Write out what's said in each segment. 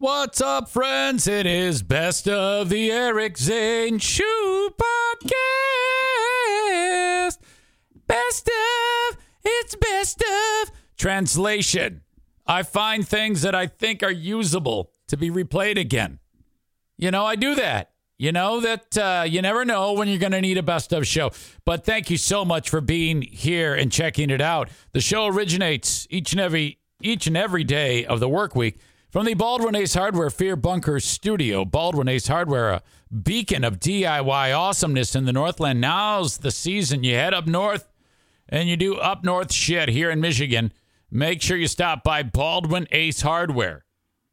What's up, friends? It is Best of the Eric Zane Show Podcast. Best of, it's best of. Translation I find things that I think are usable to be replayed again. You know, I do that. You know that uh, you never know when you're going to need a best of show. But thank you so much for being here and checking it out. The show originates each and every each and every day of the work week from the Baldwin Ace Hardware Fear Bunker Studio. Baldwin Ace Hardware, a beacon of DIY awesomeness in the Northland. Now's the season. You head up north and you do up north shit here in Michigan. Make sure you stop by Baldwin Ace Hardware.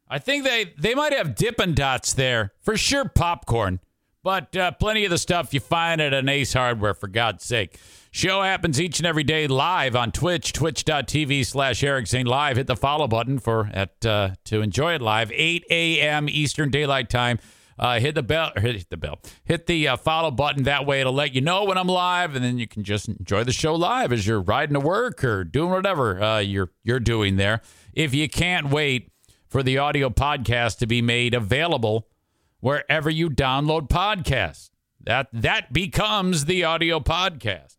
I think they they might have Dippin' Dots there for sure, popcorn, but uh, plenty of the stuff you find at an Ace Hardware. For God's sake, show happens each and every day live on Twitch, twitch.tv slash Eric Zane Live. Hit the follow button for at uh, to enjoy it live, 8 a.m. Eastern Daylight Time. Uh, hit the bell, hit the bell, hit the uh, follow button. That way, it'll let you know when I'm live, and then you can just enjoy the show live as you're riding to work or doing whatever uh, you're you're doing there. If you can't wait for the audio podcast to be made available wherever you download podcasts. That that becomes the audio podcast.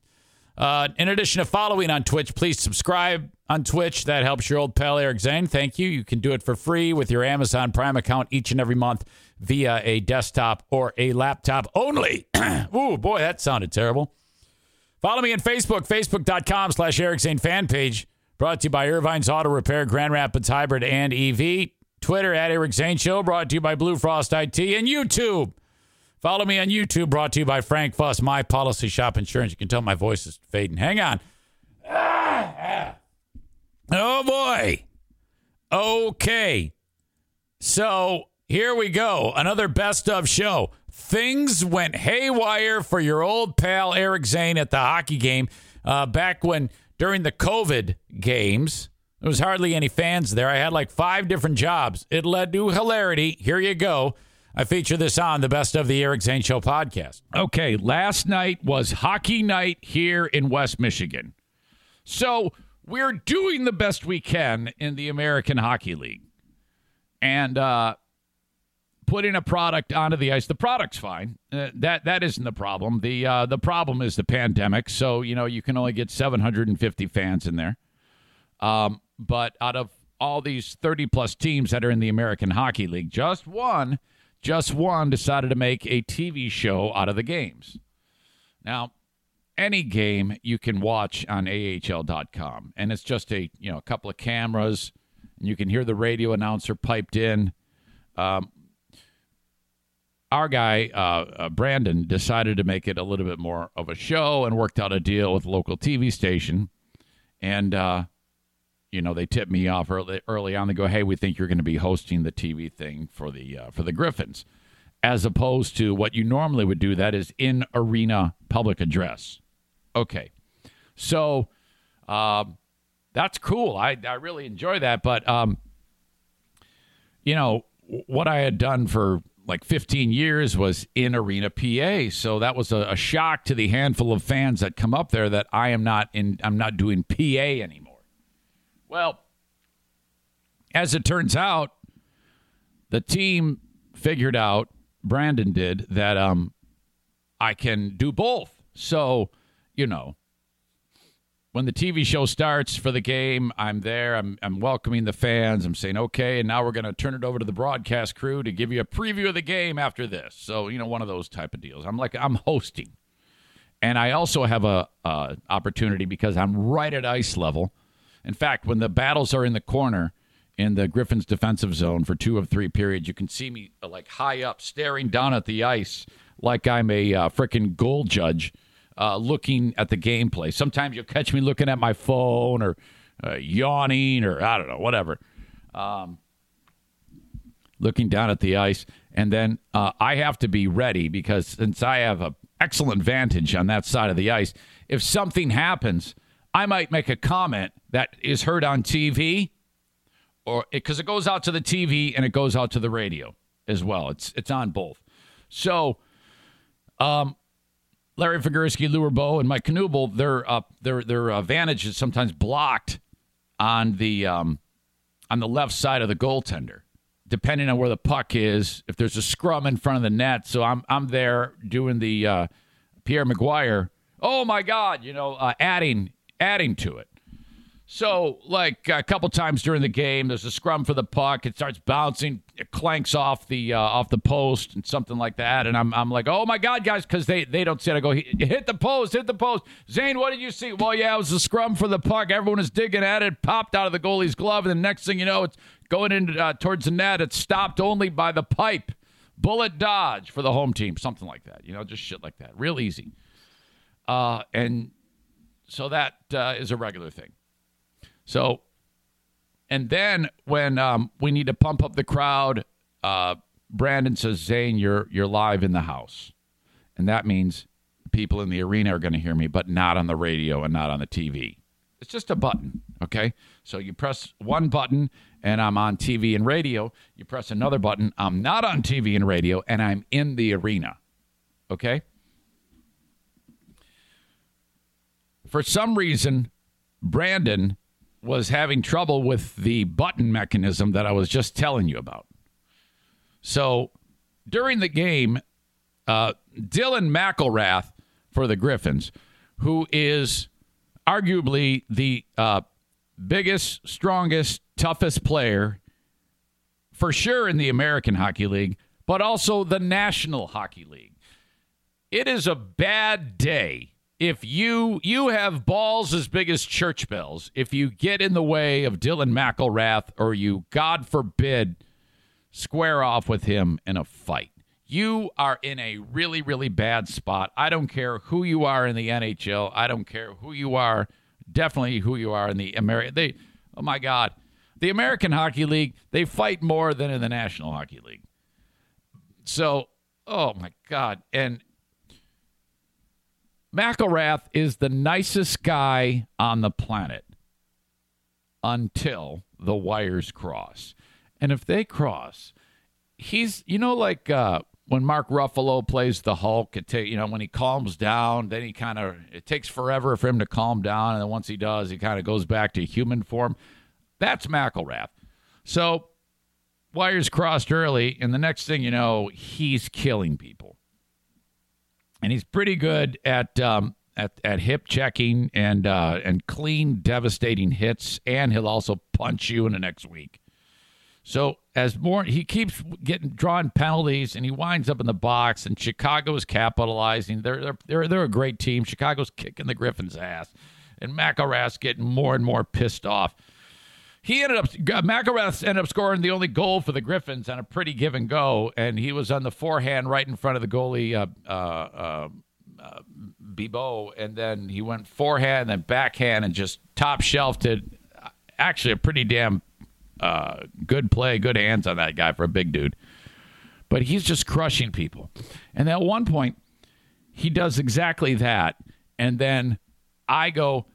Uh, in addition to following on Twitch, please subscribe on Twitch. That helps your old pal Eric Zane. Thank you. You can do it for free with your Amazon Prime account each and every month via a desktop or a laptop only. Ooh, boy, that sounded terrible. Follow me on Facebook, facebook.com slash Eric Zane fan page. Brought to you by Ervine's Auto Repair, Grand Rapids Hybrid and EV. Twitter at Eric Zane Show, brought to you by Blue Frost IT. And YouTube. Follow me on YouTube, brought to you by Frank Fuss, My Policy Shop Insurance. You can tell my voice is fading. Hang on. Ah. Oh, boy. Okay. So here we go. Another best of show. Things went haywire for your old pal Eric Zane at the hockey game uh, back when during the COVID games. There was hardly any fans there. I had like five different jobs. It led to hilarity. Here you go. I feature this on the Best of the Eric Zane Show podcast. Okay, last night was hockey night here in West Michigan. So we're doing the best we can in the American Hockey League. And uh, putting a product onto the ice. The product's fine. Uh, that that isn't the problem. The uh, the problem is the pandemic. So you know you can only get 750 fans in there. Um, but out of all these 30 plus teams that are in the American Hockey League, just one, just one decided to make a TV show out of the games. Now, any game you can watch on AHL.com, and it's just a you know a couple of cameras, and you can hear the radio announcer piped in. Um, our guy uh, uh, Brandon decided to make it a little bit more of a show and worked out a deal with a local TV station, and uh, you know they tipped me off early early on. They go, "Hey, we think you're going to be hosting the TV thing for the uh, for the Griffins," as opposed to what you normally would do. That is in arena public address. Okay, so um, that's cool. I I really enjoy that, but um, you know what I had done for like 15 years was in Arena PA. So that was a, a, shock to the handful of fans that come up there that I am not in I'm not doing PA anymore. Well, as it turns out, the team figured out, Brandon did, that um I can do both. So, you know, when the TV show starts for the game, I'm there. I'm, I'm welcoming the fans. I'm saying, okay, and now we're going to turn it over to the broadcast crew to give you a preview of the game after this. So, you know, one of those type of deals. I'm like, I'm hosting. And I also have a, a opportunity because I'm right at ice level. In fact, when the battles are in the corner in the Griffins defensive zone for two of three periods, you can see me uh, like high up staring down at the ice like I'm a uh, freaking goal judge – uh, looking at the gameplay. Sometimes you'll catch me looking at my phone or uh, yawning or I don't know, whatever. Um, looking down at the ice. And then uh, I have to be ready because since I have an excellent vantage on that side of the ice, if something happens, I might make a comment that is heard on TV or because it, it goes out to the TV and it goes out to the radio as well. It's it's on both. So, um, Larry Figursky, Lou Bow, and Mike Knuble, their uh, their their uh, vantage is sometimes blocked on the um, on the left side of the goaltender, depending on where the puck is. If there's a scrum in front of the net, so I'm I'm there doing the uh, Pierre McGuire. Oh my God, you know, uh, adding adding to it. So, like a couple times during the game, there's a scrum for the puck. It starts bouncing, it clanks off the uh, off the post and something like that. And I'm, I'm like, oh my god, guys, because they they don't see it. I go hit the post, hit the post. Zane, what did you see? Well, yeah, it was a scrum for the puck. Everyone is digging at it. Popped out of the goalie's glove, and the next thing you know, it's going in uh, towards the net. It's stopped only by the pipe. Bullet dodge for the home team, something like that. You know, just shit like that. Real easy. Uh, and so that uh, is a regular thing. So, and then when um, we need to pump up the crowd, uh, Brandon says, "Zane, you're you're live in the house," and that means people in the arena are going to hear me, but not on the radio and not on the TV. It's just a button, okay? So you press one button and I'm on TV and radio. You press another button, I'm not on TV and radio, and I'm in the arena, okay? For some reason, Brandon was having trouble with the button mechanism that I was just telling you about. So during the game, uh, Dylan McIlrath for the Griffins, who is arguably the uh, biggest, strongest, toughest player for sure in the American Hockey League, but also the National Hockey League. It is a bad day if you you have balls as big as church bells, if you get in the way of Dylan McIlrath or you, God forbid, square off with him in a fight, you are in a really, really bad spot. I don't care who you are in the NHL. I don't care who you are. Definitely who you are in the American. They, oh my God, the American Hockey League. They fight more than in the National Hockey League. So, oh my God, and McIlrath is the nicest guy on the planet until the wires cross. And if they cross, he's, you know, like uh, when Mark Ruffalo plays the Hulk, it ta- you know, when he calms down, then he kind of, it takes forever for him to calm down. And then once he does, he kind of goes back to human form. That's McIlrath. So wires crossed early, and the next thing you know, he's killing people and he's pretty good at um, at, at hip checking and uh, and clean, devastating hits, and he'll also punch you in the next week. So as more he keeps getting drawing penalties, and he winds up in the box, and Chicago is capitalizing. They're they're they're, they're a great team. Chicago's kicking the Griffins' ass, and McIlrath's getting more and more pissed off. He ended up McIlrath ended up scoring the only goal for the Griffins on a pretty give and go, and he was on the forehand right in front of the goalie uh, uh, uh, uh Bibeau, and then he went forehand, then backhand, and just top shelved it. Actually, a pretty damn uh, good play, good hands on that guy for a big dude. But he's just crushing people. And at one point, he does exactly that, and then I go,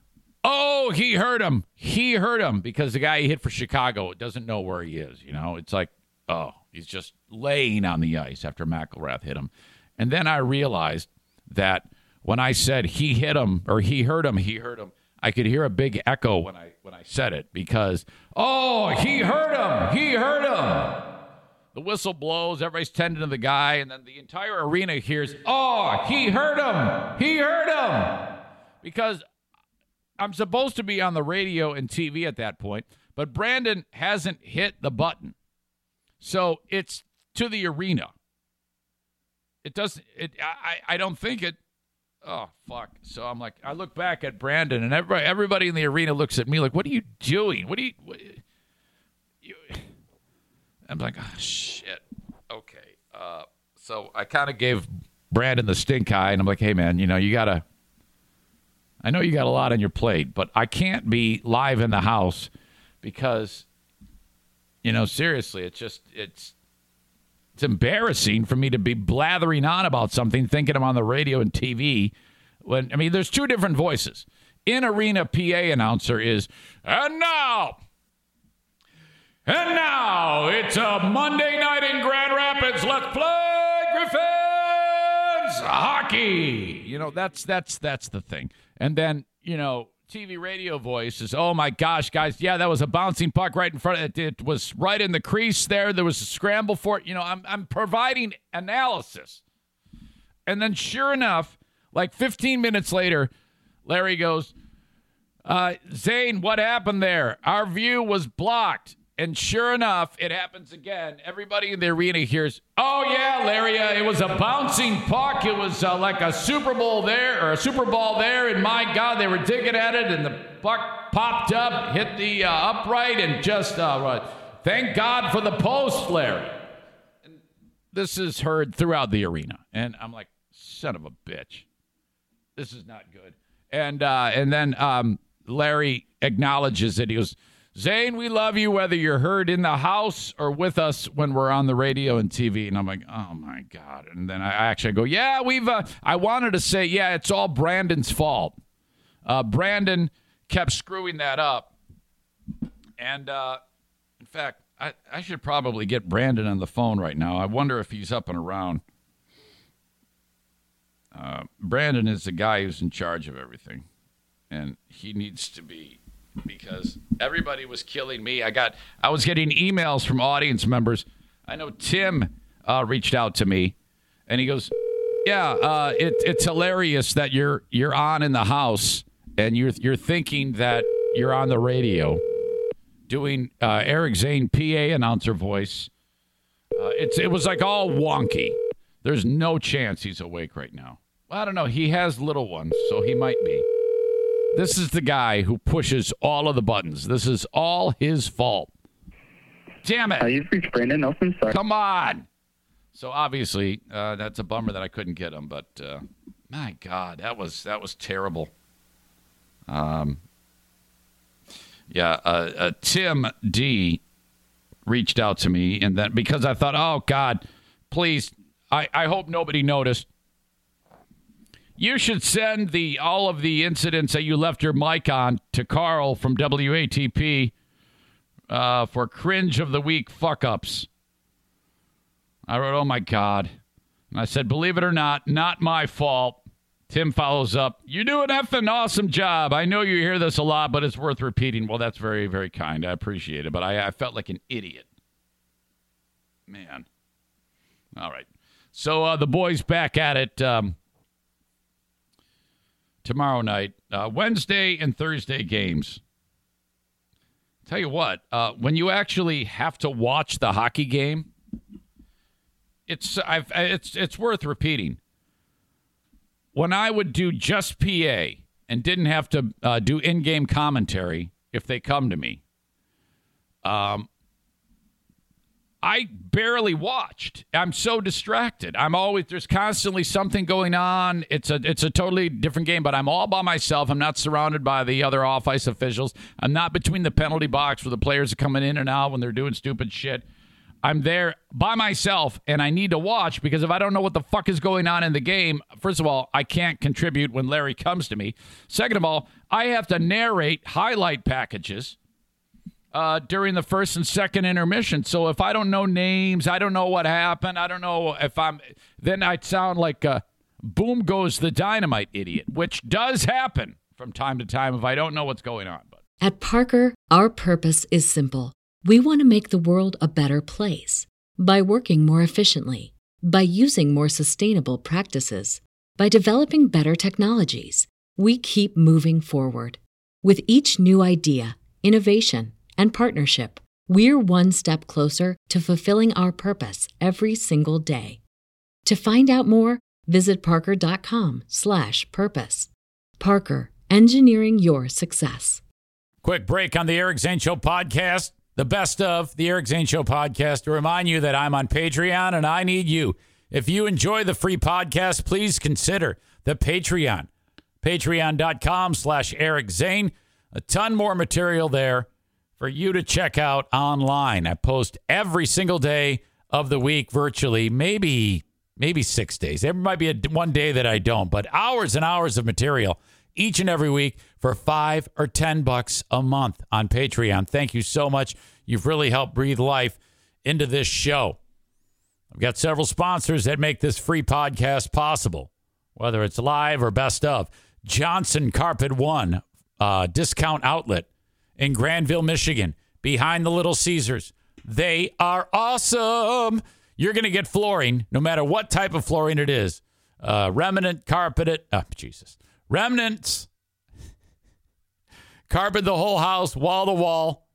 Oh, he hurt him. He hurt him because the guy he hit for Chicago doesn't know where he is. You know, it's like, oh, he's just laying on the ice after McIlrath hit him. And then I realized that when I said he hit him or he hurt him, he hurt him, I could hear a big echo when I when I said it because, oh, he hurt him. He hurt him. The whistle blows, everybody's tending to the guy, and then the entire arena hears, oh, he hurt him. He hurt him. Because I'm supposed to be on the radio and TV at that point, but Brandon hasn't hit the button. So it's to the arena. It doesn't it I I don't think it oh fuck. So I'm like I look back at Brandon and everybody everybody in the arena looks at me like what are you doing? What are you, what, you I'm like oh shit. Okay. Uh so I kind of gave Brandon the stink eye and I'm like, "Hey man, you know, you got to I know you got a lot on your plate, but I can't be live in the house because, you know, seriously, it's just it's It's embarrassing for me to be blathering on about something, thinking I'm on the radio and TV. When I mean, there's two different voices. In arena PA announcer is, and now, and now it's a Monday night in Grand Rapids. Let's play hockey. You know, that's that's that's the thing. And then you know, TV radio voice is, oh my gosh, guys, yeah, that was a bouncing puck right in front. It, it was right in the crease there. There was a scramble for it. You know, I'm, I'm providing analysis. And then, sure enough, like 15 minutes later, Larry goes, uh, Zane, what happened there? Our view was blocked. And sure enough, it happens again. Everybody in the arena hears, "Oh yeah, Larry, uh, it was a bouncing puck. It was uh, like a Super Bowl there or a Super Ball there, and my God, they were digging at it, and the puck popped up, hit the uh, upright, and just uh, thank God for the post, Larry." And this is heard throughout the arena, and I'm like, "Son of a bitch, this is not good." And uh, and then um, Larry acknowledges it. He goes. Zane, we love you whether you're heard in the house or with us when we're on the radio and TV. And I'm like, oh my God. And then I actually go, yeah, we've, uh, I wanted to say, yeah, it's all Brandon's fault. Uh, Brandon kept screwing that up. And uh, in fact, I, I should probably get Brandon on the phone right now. I wonder if he's up and around. Uh, Brandon is the guy who's in charge of everything, and he needs to be because everybody was killing me. I got I was getting emails from audience members. I know Tim uh, reached out to me, and he goes, "Yeah, uh, it, it's hilarious that you're you're on in the house and you're you're thinking that you're on the radio, doing uh, Eric Zane PA announcer voice. Uh, it's it was like all wonky. There's no chance he's awake right now. Well, I don't know. He has little ones, so he might be." This is the guy who pushes all of the buttons. This is all his fault. Damn it. Uh, you've reached Brandon Nelson. Sorry. Come on. So obviously, uh, that's a bummer that I couldn't get him. But uh, my God, that was that was terrible. Um, yeah, uh, uh Tim D reached out to me, and then because I thought, oh God, please, I, I hope nobody noticed. You should send the all of the incidents that you left your mic on to Carl from WATP uh, for cringe of the week fuck ups. I wrote, "Oh my god," and I said, "Believe it or not, not my fault." Tim follows up, "You do an effing awesome job. I know you hear this a lot, but it's worth repeating." Well, that's very, very kind. I appreciate it, but I, I felt like an idiot. Man. All right. So uh, the boys back at it. Um, tomorrow night, uh, Wednesday and Thursday games. Tell you what, uh, when you actually have to watch the hockey game, it's I've, it's it's worth repeating. When I would do just PA and didn't have to uh, do in-game commentary if they come to me, um, I barely watched. I'm so distracted. I'm always there's constantly something going on. It's a it's a totally different game, but I'm all by myself. I'm not surrounded by the other off ice officials. I'm not between the penalty box where the players are coming in and out when they're doing stupid shit. I'm there by myself and I need to watch because if I don't know what the fuck is going on in the game, first of all, I can't contribute when Larry comes to me. Second of all, I have to narrate highlight packages uh, during the first and second intermission. So if I don't know names, I don't know what happened. I don't know if I'm. Then I'd sound like a boom goes the dynamite idiot, which does happen from time to time if I don't know what's going on. But at Parker, our purpose is simple. We want to make the world a better place by working more efficiently, by using more sustainable practices, by developing better technologies. We keep moving forward with each new idea, innovation and partnership, we're one step closer to fulfilling our purpose every single day. To find out more, visit parker.com/purpose. Parker, engineering your success. Quick break on the Eric Zane Show podcast. The best of the Eric Zane Show podcast to remind you that I'm on Patreon and I need you. If you enjoy the free podcast, please consider the Patreon. Patreon.com slash Eric Zane. A ton more material there for you to check out online. I post every single day of the week virtually, maybe maybe six days. There might be a, one day that I don't, but hours and hours of material each and every week for five or ten bucks a month on Patreon. Thank you so much. You've really helped breathe life into this show. I've got several sponsors that make this free podcast possible, whether it's live or best of. Johnson Carpet One, uh, discount outlet in Grandville, Michigan, behind the Little Caesars. They are awesome. You're going to get flooring, no matter what type of flooring it is. Uh, remnant carpeted. Oh, Jesus. Remnants. Carpet the whole house, wall to wall,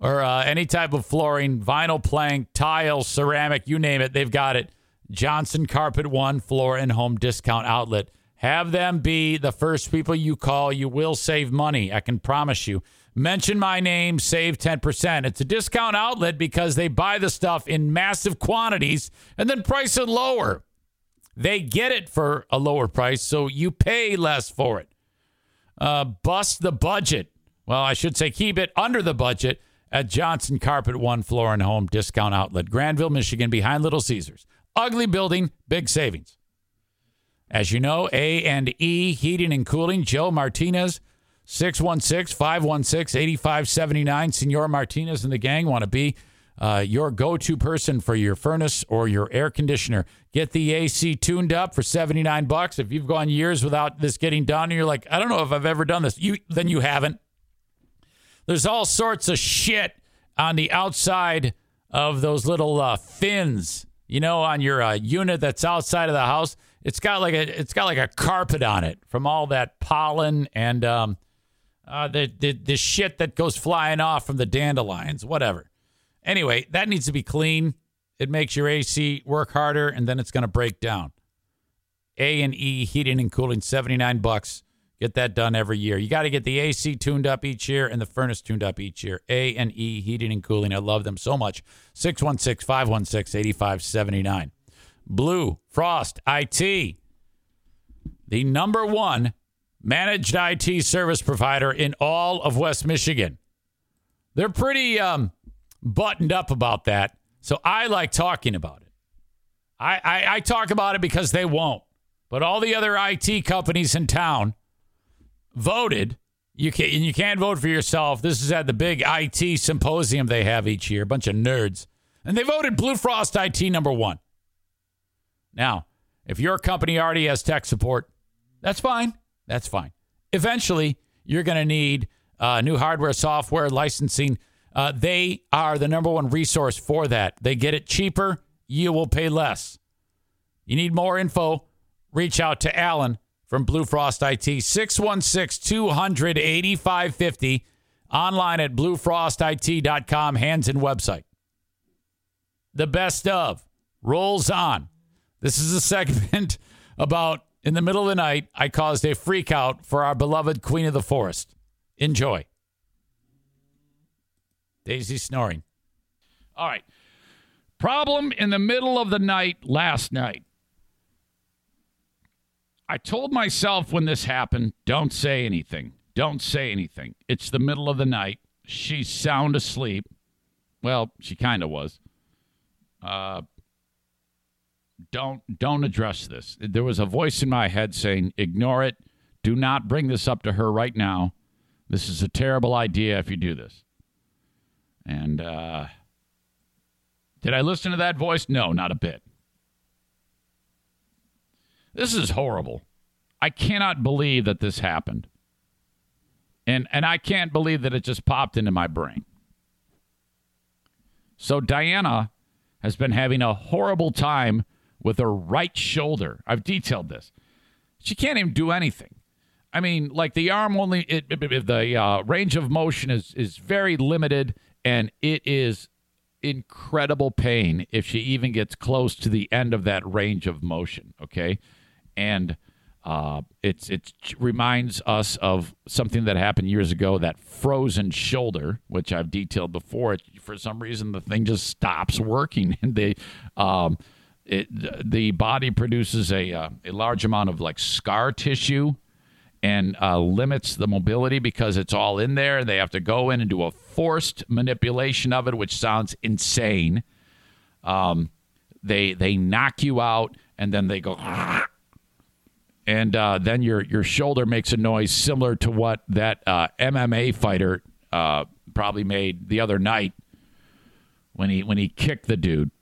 or uh, any type of flooring, vinyl plank, tile, ceramic, you name it. They've got it. Johnson Carpet One Floor and Home Discount Outlet. Have them be the first people you call. You will save money. I can promise you. Mention my name, save 10%. It's a discount outlet because they buy the stuff in massive quantities and then price it lower. They get it for a lower price, so you pay less for it. Uh, bust the budget. Well, I should say keep it under the budget at Johnson Carpet One Floor and Home Discount Outlet, Grandville, Michigan, behind Little Caesars. Ugly building, big savings. As you know, A and E Heating and Cooling, Joe Martinez 616 516 8579. Senor Martinez and the gang want to be uh, your go to person for your furnace or your air conditioner. Get the AC tuned up for 79 bucks. If you've gone years without this getting done and you're like, I don't know if I've ever done this, you then you haven't. There's all sorts of shit on the outside of those little uh, fins, you know, on your uh, unit that's outside of the house. It's got like a it's got like a carpet on it from all that pollen and um, uh, the, the, the shit that goes flying off from the dandelions, whatever. Anyway, that needs to be clean. It makes your AC work harder, and then it's going to break down. A and E heating and cooling, seventy nine bucks. Get that done every year. You got to get the AC tuned up each year and the furnace tuned up each year. A and E heating and cooling. I love them so much. 616 516 8579. Blue Frost IT, the number one managed IT service provider in all of West Michigan. They're pretty um, buttoned up about that. So I like talking about it. I, I, I talk about it because they won't. But all the other IT companies in town voted. You can and you can't vote for yourself. This is at the big IT symposium they have each year. A bunch of nerds. And they voted Blue Frost IT number one. Now, if your company already has tech support, that's fine. That's fine. Eventually, you're going to need uh, new hardware, software, licensing. Uh, they are the number one resource for that. They get it cheaper, you will pay less. You need more info, reach out to Alan from Blue Frost IT, 616 200 8550, online at bluefrostit.com, hands and website. The best of rolls on. This is a segment about in the middle of the night, I caused a freak out for our beloved Queen of the Forest. Enjoy. Daisy snoring. All right. Problem in the middle of the night last night. I told myself when this happened, don't say anything. Don't say anything. It's the middle of the night. She's sound asleep. Well, she kind of was. Uh, don't don't address this. There was a voice in my head saying, "Ignore it. Do not bring this up to her right now. This is a terrible idea if you do this." And uh, did I listen to that voice? No, not a bit. This is horrible. I cannot believe that this happened. And and I can't believe that it just popped into my brain. So Diana has been having a horrible time with her right shoulder. I've detailed this. She can't even do anything. I mean, like the arm only, it, it, the uh, range of motion is is very limited, and it is incredible pain if she even gets close to the end of that range of motion. Okay, and uh, it's it reminds us of something that happened years ago, that frozen shoulder, which I've detailed before. It, for some reason, the thing just stops working, and they. Um, it, the body produces a, uh, a large amount of like scar tissue and uh, limits the mobility because it's all in there. They have to go in and do a forced manipulation of it, which sounds insane. Um, they they knock you out, and then they go, and uh, then your your shoulder makes a noise similar to what that uh, MMA fighter uh, probably made the other night when he when he kicked the dude.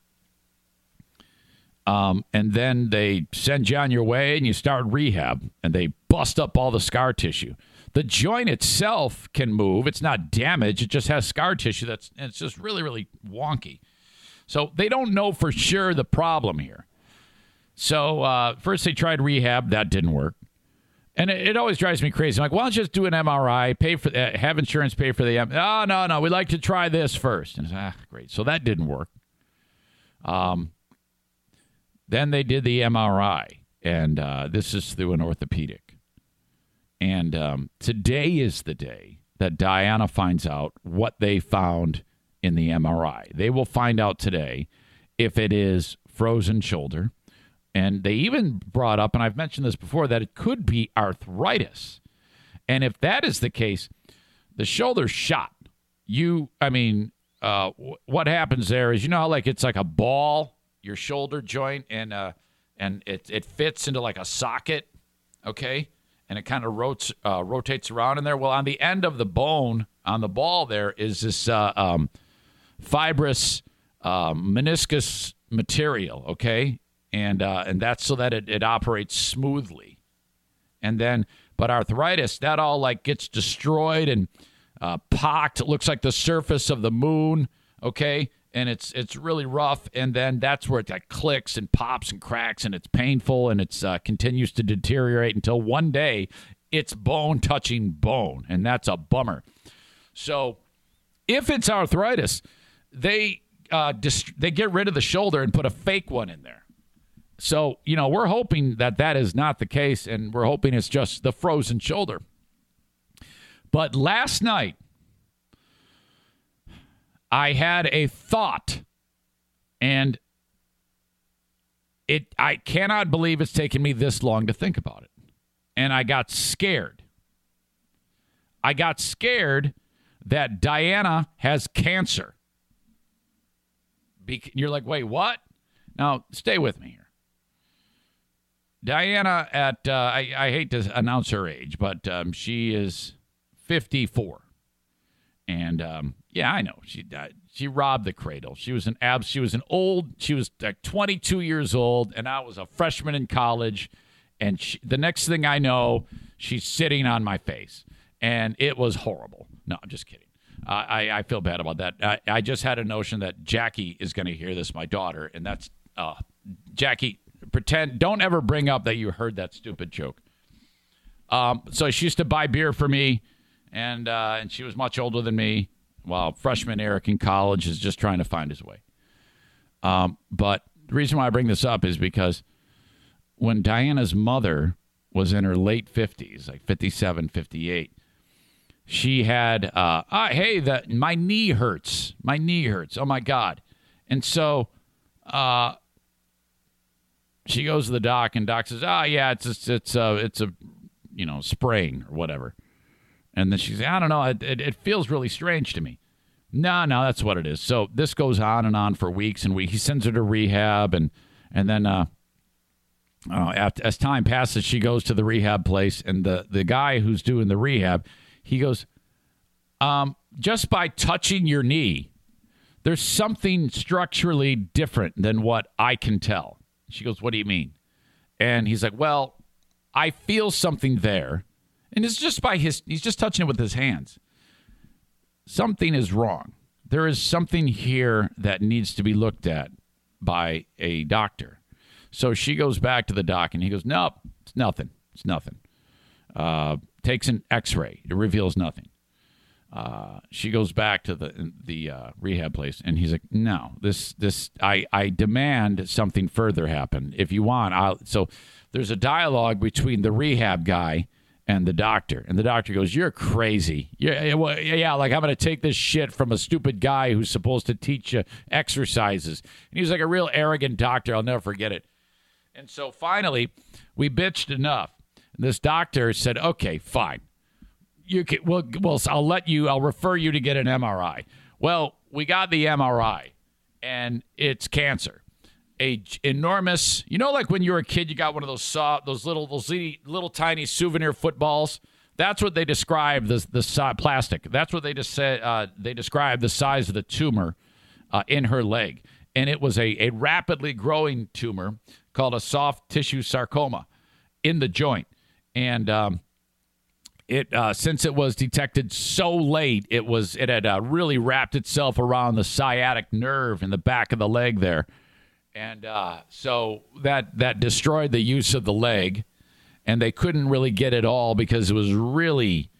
Um, and then they send you on your way, and you start rehab, and they bust up all the scar tissue. The joint itself can move; it's not damaged; it just has scar tissue that's it's just really really wonky. So they don't know for sure the problem here. So uh, first they tried rehab, that didn't work. And it, it, always drives me crazy. I'm like, why don't you just do an MRI, pay for uh, have insurance pay for the M? Oh no, no, we'd like to try this first. And ah, great. So that didn't work. Um, then they did the MRI, and uh, this is through an orthopedic. And um, today is the day that Diana finds out what they found in the MRI. They will find out today if it is frozen shoulder. And they even brought up, and I've mentioned this before, that it could be arthritis. And if that is the case, the shoulder's shot. You, I mean, uh, w- what happens there is, you know, like it's like a ball, your shoulder joint, and uh, and it it fits into like a socket, okay, and it kind of rotates uh, rotates around in there. Well, on the end of the bone on the ball there is this uh, um, fibrous um, meniscus material, okay? And uh, and that's so that it, it operates smoothly. And then, but arthritis, that all like gets destroyed and uh, pocked. It looks like the surface of the moon, okay? And it's it's really rough. And then that's where it like, clicks and pops and cracks, and it's painful, and it's uh, continues to deteriorate until one day it's bone touching bone, and that's a bummer. So, if it's arthritis, they uh, dist- they get rid of the shoulder and put a fake one in there. So you know we're hoping that that is not the case, and we're hoping it's just the frozen shoulder. But last night, I had a thought, and it I cannot believe it's taken me this long to think about it, and I got scared. I got scared that Diana has cancer. Be- you're like, wait, what? Now, stay with me here. Diana, at uh, I, I, hate to announce her age, but um, she is 54, and um, yeah, I know she uh, she robbed the cradle. She was an abs. She was an old. She was like 22 years old, and I was a freshman in college. And she, the next thing I know, she's sitting on my face, and it was horrible. No, I'm just kidding. I, I feel bad about that. I, I just had a notion that Jackie is going to hear this, my daughter, and that's uh, Jackie. Pretend, don't ever bring up that you heard that stupid joke. Um, so she used to buy beer for me, and uh, and she was much older than me. While freshman Eric in college is just trying to find his way. Um, but the reason why I bring this up is because when Diana's mother was in her late 50s, like 57, 58, she had, uh, ah, hey, the, my knee hurts. My knee hurts. Oh my God. And so uh, she goes to the doc, and doc says, ah, yeah, it's, it's, it's, a, it's a, you know, sprain or whatever. And then she I don't know, it, it, it feels really strange to me. No, no, that's what it is. So this goes on and on for weeks and weeks. He sends her to rehab, and and then uh, uh, after, as time passes, she goes to the rehab place, and the the guy who's doing the rehab, he goes, um, just by touching your knee, there's something structurally different than what I can tell. She goes, What do you mean? And he's like, Well, I feel something there. And it's just by his, he's just touching it with his hands. Something is wrong. There is something here that needs to be looked at by a doctor. So she goes back to the doc and he goes, Nope, it's nothing. It's nothing. Uh, takes an X-ray. It reveals nothing. Uh, she goes back to the the uh, rehab place, and he's like, "No, this this I I demand something further happen. If you want, I'll." So there's a dialogue between the rehab guy and the doctor, and the doctor goes, "You're crazy. Yeah, yeah, like I'm going to take this shit from a stupid guy who's supposed to teach you exercises." And he's like a real arrogant doctor. I'll never forget it. And so finally, we bitched enough this doctor said, "Okay, fine. You can, well, well, I'll let you. I'll refer you to get an MRI." Well, we got the MRI, and it's cancer. A enormous. You know, like when you were a kid, you got one of those saw those little those little, little tiny souvenir footballs. That's what they describe the the plastic. That's what they just said. Uh, they described the size of the tumor uh, in her leg, and it was a a rapidly growing tumor called a soft tissue sarcoma in the joint, and um, it uh, since it was detected so late, it was it had uh, really wrapped itself around the sciatic nerve in the back of the leg there, and uh, so that that destroyed the use of the leg, and they couldn't really get it all because it was really,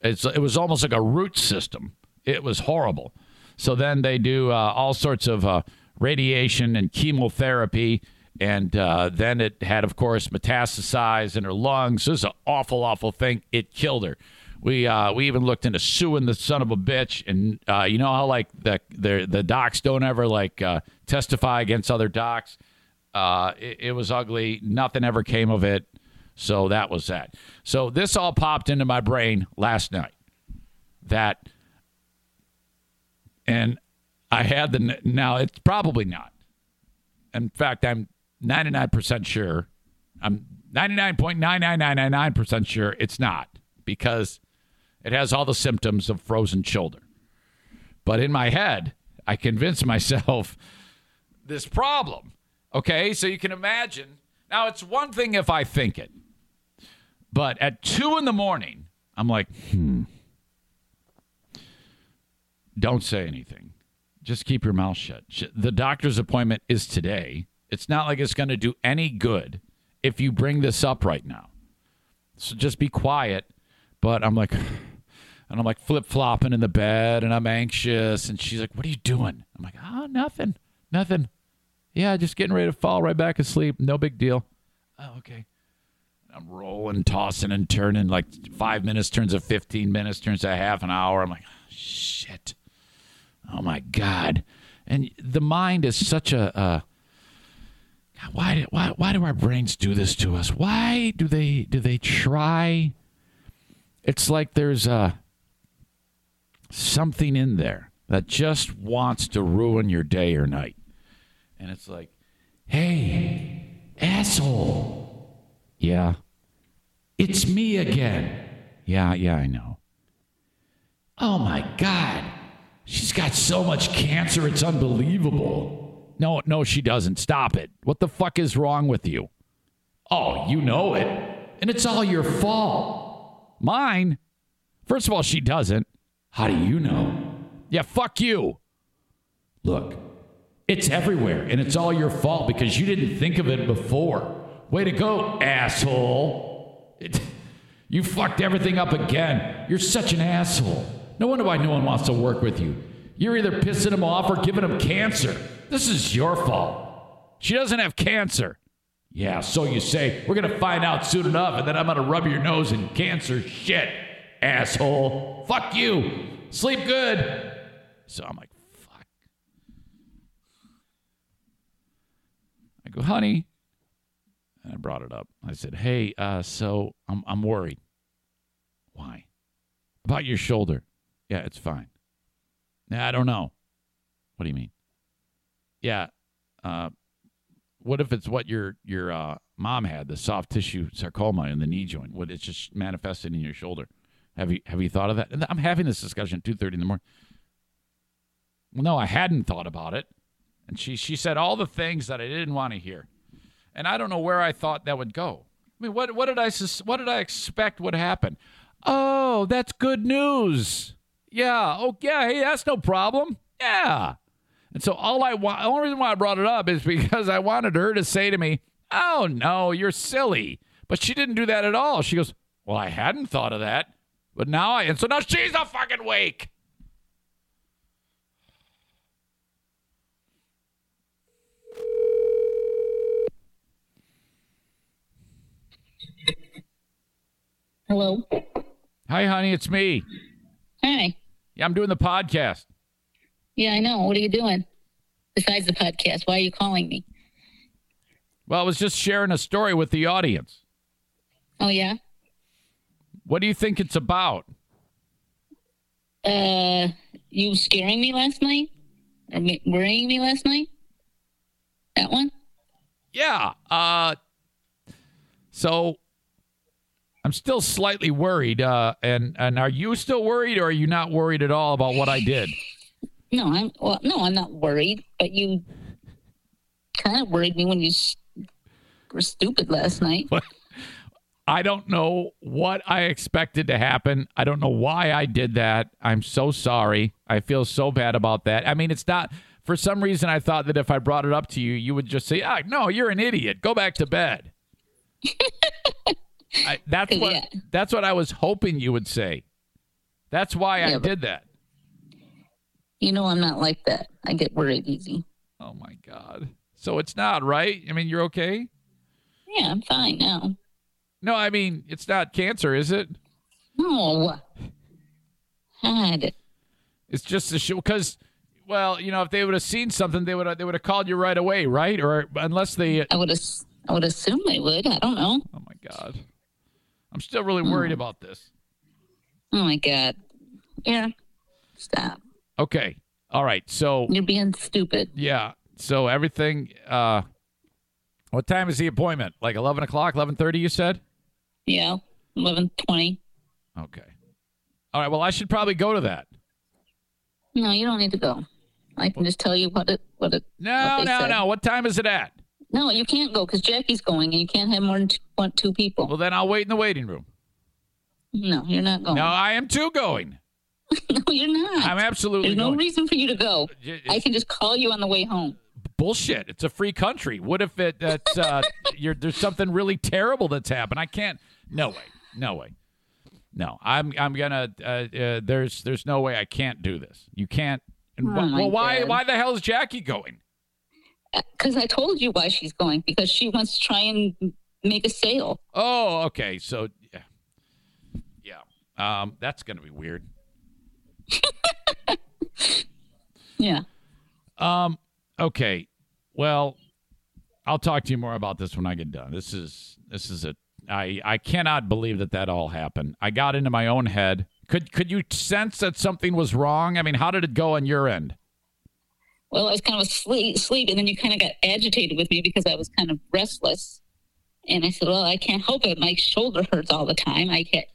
it's it was almost like a root system. It was horrible. So then they do uh, all sorts of uh, radiation and chemotherapy. And uh, then it had, of course, metastasized in her lungs. It was an awful, awful thing. It killed her. We uh, we even looked into suing the son of a bitch, and uh, you know how like the the the docs don't ever like uh, testify against other docs. Uh, it, it was ugly. Nothing ever came of it. So that was that. So this all popped into my brain last night. That, and I had the now. It's probably not. In fact, I'm 99% sure. I'm 99.99999% sure it's not because it has all the symptoms of frozen shoulder. But in my head, I convinced myself this problem. Okay, so you can imagine. Now, it's one thing if I think it, but at two in the morning, I'm like, hmm, don't say anything. Just keep your mouth shut. The doctor's appointment is today. It's not like it's going to do any good if you bring this up right now. So just be quiet. But I'm like, and I'm like flip flopping in the bed and I'm anxious. And she's like, What are you doing? I'm like, Oh, nothing. Nothing. Yeah, just getting ready to fall right back asleep. No big deal. Oh, okay. I'm rolling, tossing, and turning. Like five minutes turns to 15 minutes, turns to half an hour. I'm like, shit. Oh my God. And the mind is such a. Uh, why, why, why do our brains do this to us? Why do they do they try? It's like there's uh, something in there that just wants to ruin your day or night. And it's like, hey, asshole. Yeah. It's me again. Yeah, yeah, I know. Oh my God. She's got so much cancer, it's unbelievable. No, no, she doesn't. Stop it. What the fuck is wrong with you? Oh, you know it. And it's all your fault. Mine? First of all, she doesn't. How do you know? Yeah, fuck you. Look, it's everywhere, and it's all your fault because you didn't think of it before. Way to go, asshole. It, you fucked everything up again. You're such an asshole. No wonder why no one wants to work with you. You're either pissing them off or giving them cancer. This is your fault. She doesn't have cancer. Yeah, so you say. We're going to find out soon enough, and then I'm going to rub your nose in cancer shit, asshole. Fuck you. Sleep good. So I'm like, fuck. I go, honey. And I brought it up. I said, hey, uh, so I'm, I'm worried. Why? About your shoulder. Yeah, it's fine. Nah, I don't know. What do you mean? Yeah. Uh, what if it's what your your uh, mom had, the soft tissue sarcoma in the knee joint? What it's just manifested in your shoulder? Have you have you thought of that? And I'm having this discussion at two thirty in the morning. Well, no, I hadn't thought about it, and she she said all the things that I didn't want to hear, and I don't know where I thought that would go. I mean, what what did I what did I expect would happen? Oh, that's good news. Yeah. Oh, yeah. Hey, that's no problem. Yeah. And so all I want, the only reason why I brought it up is because I wanted her to say to me, "Oh no, you're silly." But she didn't do that at all. She goes, "Well, I hadn't thought of that, but now I." And so now she's a fucking wake. Hello. Hi, honey, it's me. Hi. Yeah, I'm doing the podcast. Yeah, I know. What are you doing besides the podcast? Why are you calling me? Well, I was just sharing a story with the audience. Oh yeah. What do you think it's about? Uh, you scaring me last night or worrying me last night? That one? yeah. Uh, so I'm still slightly worried. Uh, and and are you still worried, or are you not worried at all about what I did? No, I'm well. No, I'm not worried. But you kind of worried me when you were stupid last night. I don't know what I expected to happen. I don't know why I did that. I'm so sorry. I feel so bad about that. I mean, it's not for some reason I thought that if I brought it up to you, you would just say, "Ah, no, you're an idiot. Go back to bed." I, that's what Yeah. that's what I was hoping you would say. That's why I Yeah, but- did that. You know, I'm not like that. I get worried easy. Oh my god. So it's not right. I mean, you're okay. Yeah, I'm fine now. No, I mean it's not cancer, is it? No. God. It's just a show because, well, you know, if they would have seen something, they would have they would have called you right away, right? Or unless they, I would I would assume they would. I don't know. oh my god, I'm still really worried about this. Oh my God. Yeah. Stop. Okay, all right, so You're being stupid. yeah, so everything. uh What time is the appointment? Like eleven o'clock, eleven thirty? You said. Yeah. Eleven twenty. Okay. All right. Well, I should probably go to that. No, you don't need to go. I can just tell you what it what it. No, what no, said. no. What time is it at? No, you can't go because Jackie's going, and you can't have more than two, one, two people. Well, then I'll wait in the waiting room. no, you're not going. No, I am too going. No, you're not. I'm absolutely There's no going. reason for you to go. I can just call you on the way home. Bullshit. It's a free country. What if it that's uh, you're, there's something really terrible that's happened? I can't. No way. No way. No, I'm I'm gonna. Uh, uh, there's there's no way I can't do this. You can't. And Oh, wh- well, why God. why the hell is Jackie going? Because I told you why she's going. Because she wants to try and make a sale. Oh, okay. So yeah, yeah. Um, that's gonna be weird. Yeah. Um, okay. Well, I'll talk to you more about this when I get done. This is this is a I I cannot believe that that all happened. I got into my own head. Could could you sense that something was wrong? I mean, how did it go on your end? Well, I was kind of asleep, asleep, and then you kind of got agitated with me because I was kind of restless. And I said, "Well, I can't help it. My shoulder hurts all the time. I can't.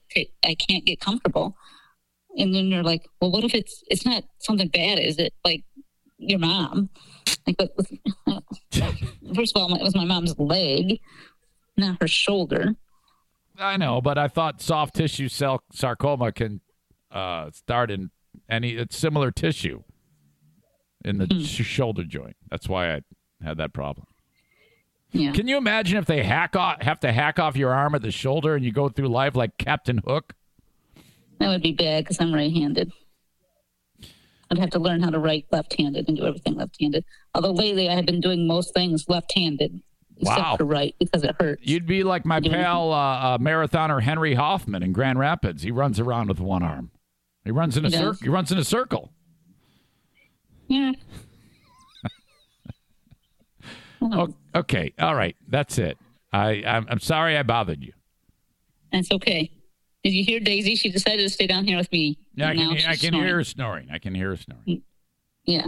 I can't get comfortable." And then you're like, "Well, what if it's it's not something bad? Is it like your mom?" Like, but first of all, it was my mom's leg, not her shoulder. I know, but I thought soft tissue cell sarcoma can uh, start in any it's similar tissue in the sh- shoulder joint. That's why I had that problem. Yeah. Can you imagine if they hack off, have to hack off your arm at the shoulder and you go through life like Captain Hook? That would be bad because I'm right-handed. Have to learn how to write left-handed and do everything left-handed. Although lately I have been doing most things left-handed, except Wow. for right because it hurts. You'd be like my pal, uh, uh, marathoner Henry Hoffman in Grand Rapids. He runs around with one arm. He runs in a circle. He runs in a circle. yeah. Oh, okay, all right, that's it. I I'm, I'm sorry I bothered you. That's okay. Did you hear Daisy? She decided to stay down here with me. Yeah, I can I can hear her snoring. I can hear her snoring. Mm. Yeah.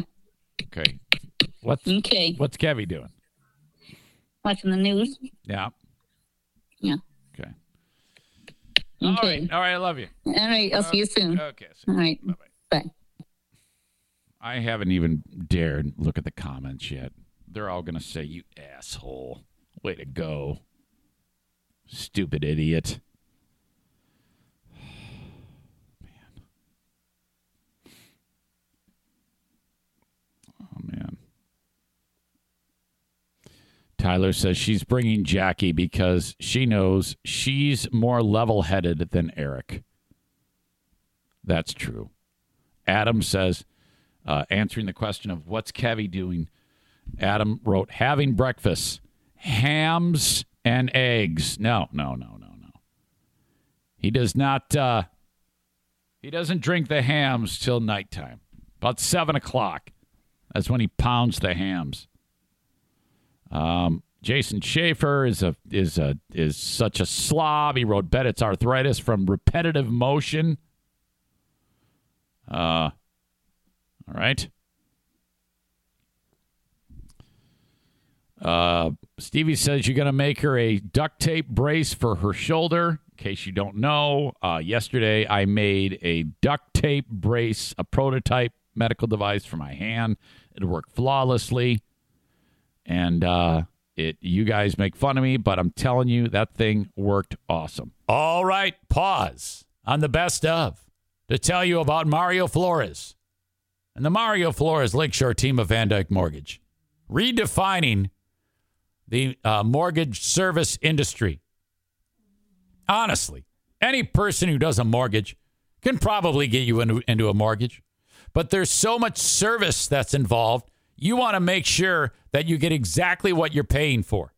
Okay, what's Okay. what's Kevy doing? Watching the news. Yeah. Yeah. Okay. All Okay. right. All right. I love you. All right. I'll see you uh, soon. Okay. All right. Bye-bye. Bye. I haven't even dared look at the comments yet. They're all going to say, you asshole. Way to go. Stupid idiot. Oh, man. Tyler says she's bringing Jackie because she knows she's more level headed than Eric. That's true. Adam says, uh, answering the question of what's Kevy doing, Adam wrote, having breakfast, hams and eggs. No, no, no, no, no. He does not, uh, he doesn't drink the hams till nighttime. About seven o'clock. That's when he pounds the hams. Um, Jason Schaefer is a is a is such a slob. He wrote, "Bet it's arthritis from repetitive motion." Uh, all right. Uh, Stevie says you're going to make her a duct tape brace for her shoulder. In case you don't know, uh, yesterday I made a duct tape brace, a prototype medical device for my hand. It worked flawlessly. And uh, it you guys make fun of me, but I'm telling you that thing worked awesome. All right, pause on the best of to tell you about Mario Flores and the Mario Flores Lakeshore team of VanDyk Mortgage, redefining the uh, mortgage service industry. Honestly, any person who does a mortgage can probably get you into, into a mortgage, but there's so much service that's involved. You want to make sure that you get exactly what you're paying for.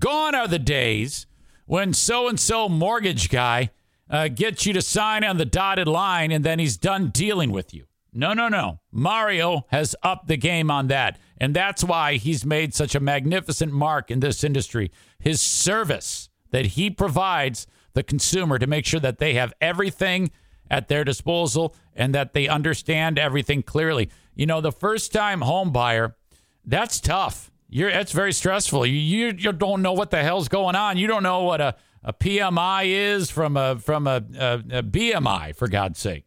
Gone are the days when so and so mortgage guy uh, gets you to sign on the dotted line and then he's done dealing with you. No, no, no. Mario has upped the game on that. And that's why he's made such a magnificent mark in this industry. His service that he provides the consumer to make sure that they have everything at their disposal and that they understand everything clearly. You know, the first time home buyer, that's tough. You're, it's very stressful. You, you, you don't know what the hell's going on. You don't know what a, a PMI is from a from a, a, a BMI, for God's sake.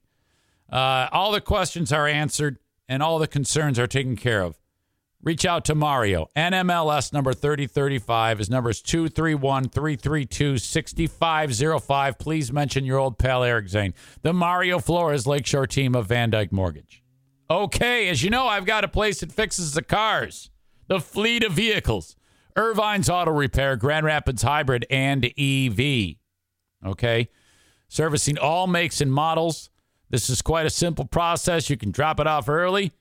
Uh, all the questions are answered and all the concerns are taken care of. Reach out to Mario. NMLS number 3035. His number is 231 332 6505. Please mention your old pal Eric Zane. The Mario Flores Lakeshore team of VanDyk Mortgage. Okay, as you know, I've got a place that fixes the cars, the fleet of vehicles. Ervine's Auto Repair, Grand Rapids Hybrid, and EV. Okay, servicing all makes and models this is quite a simple process. You can drop it off early.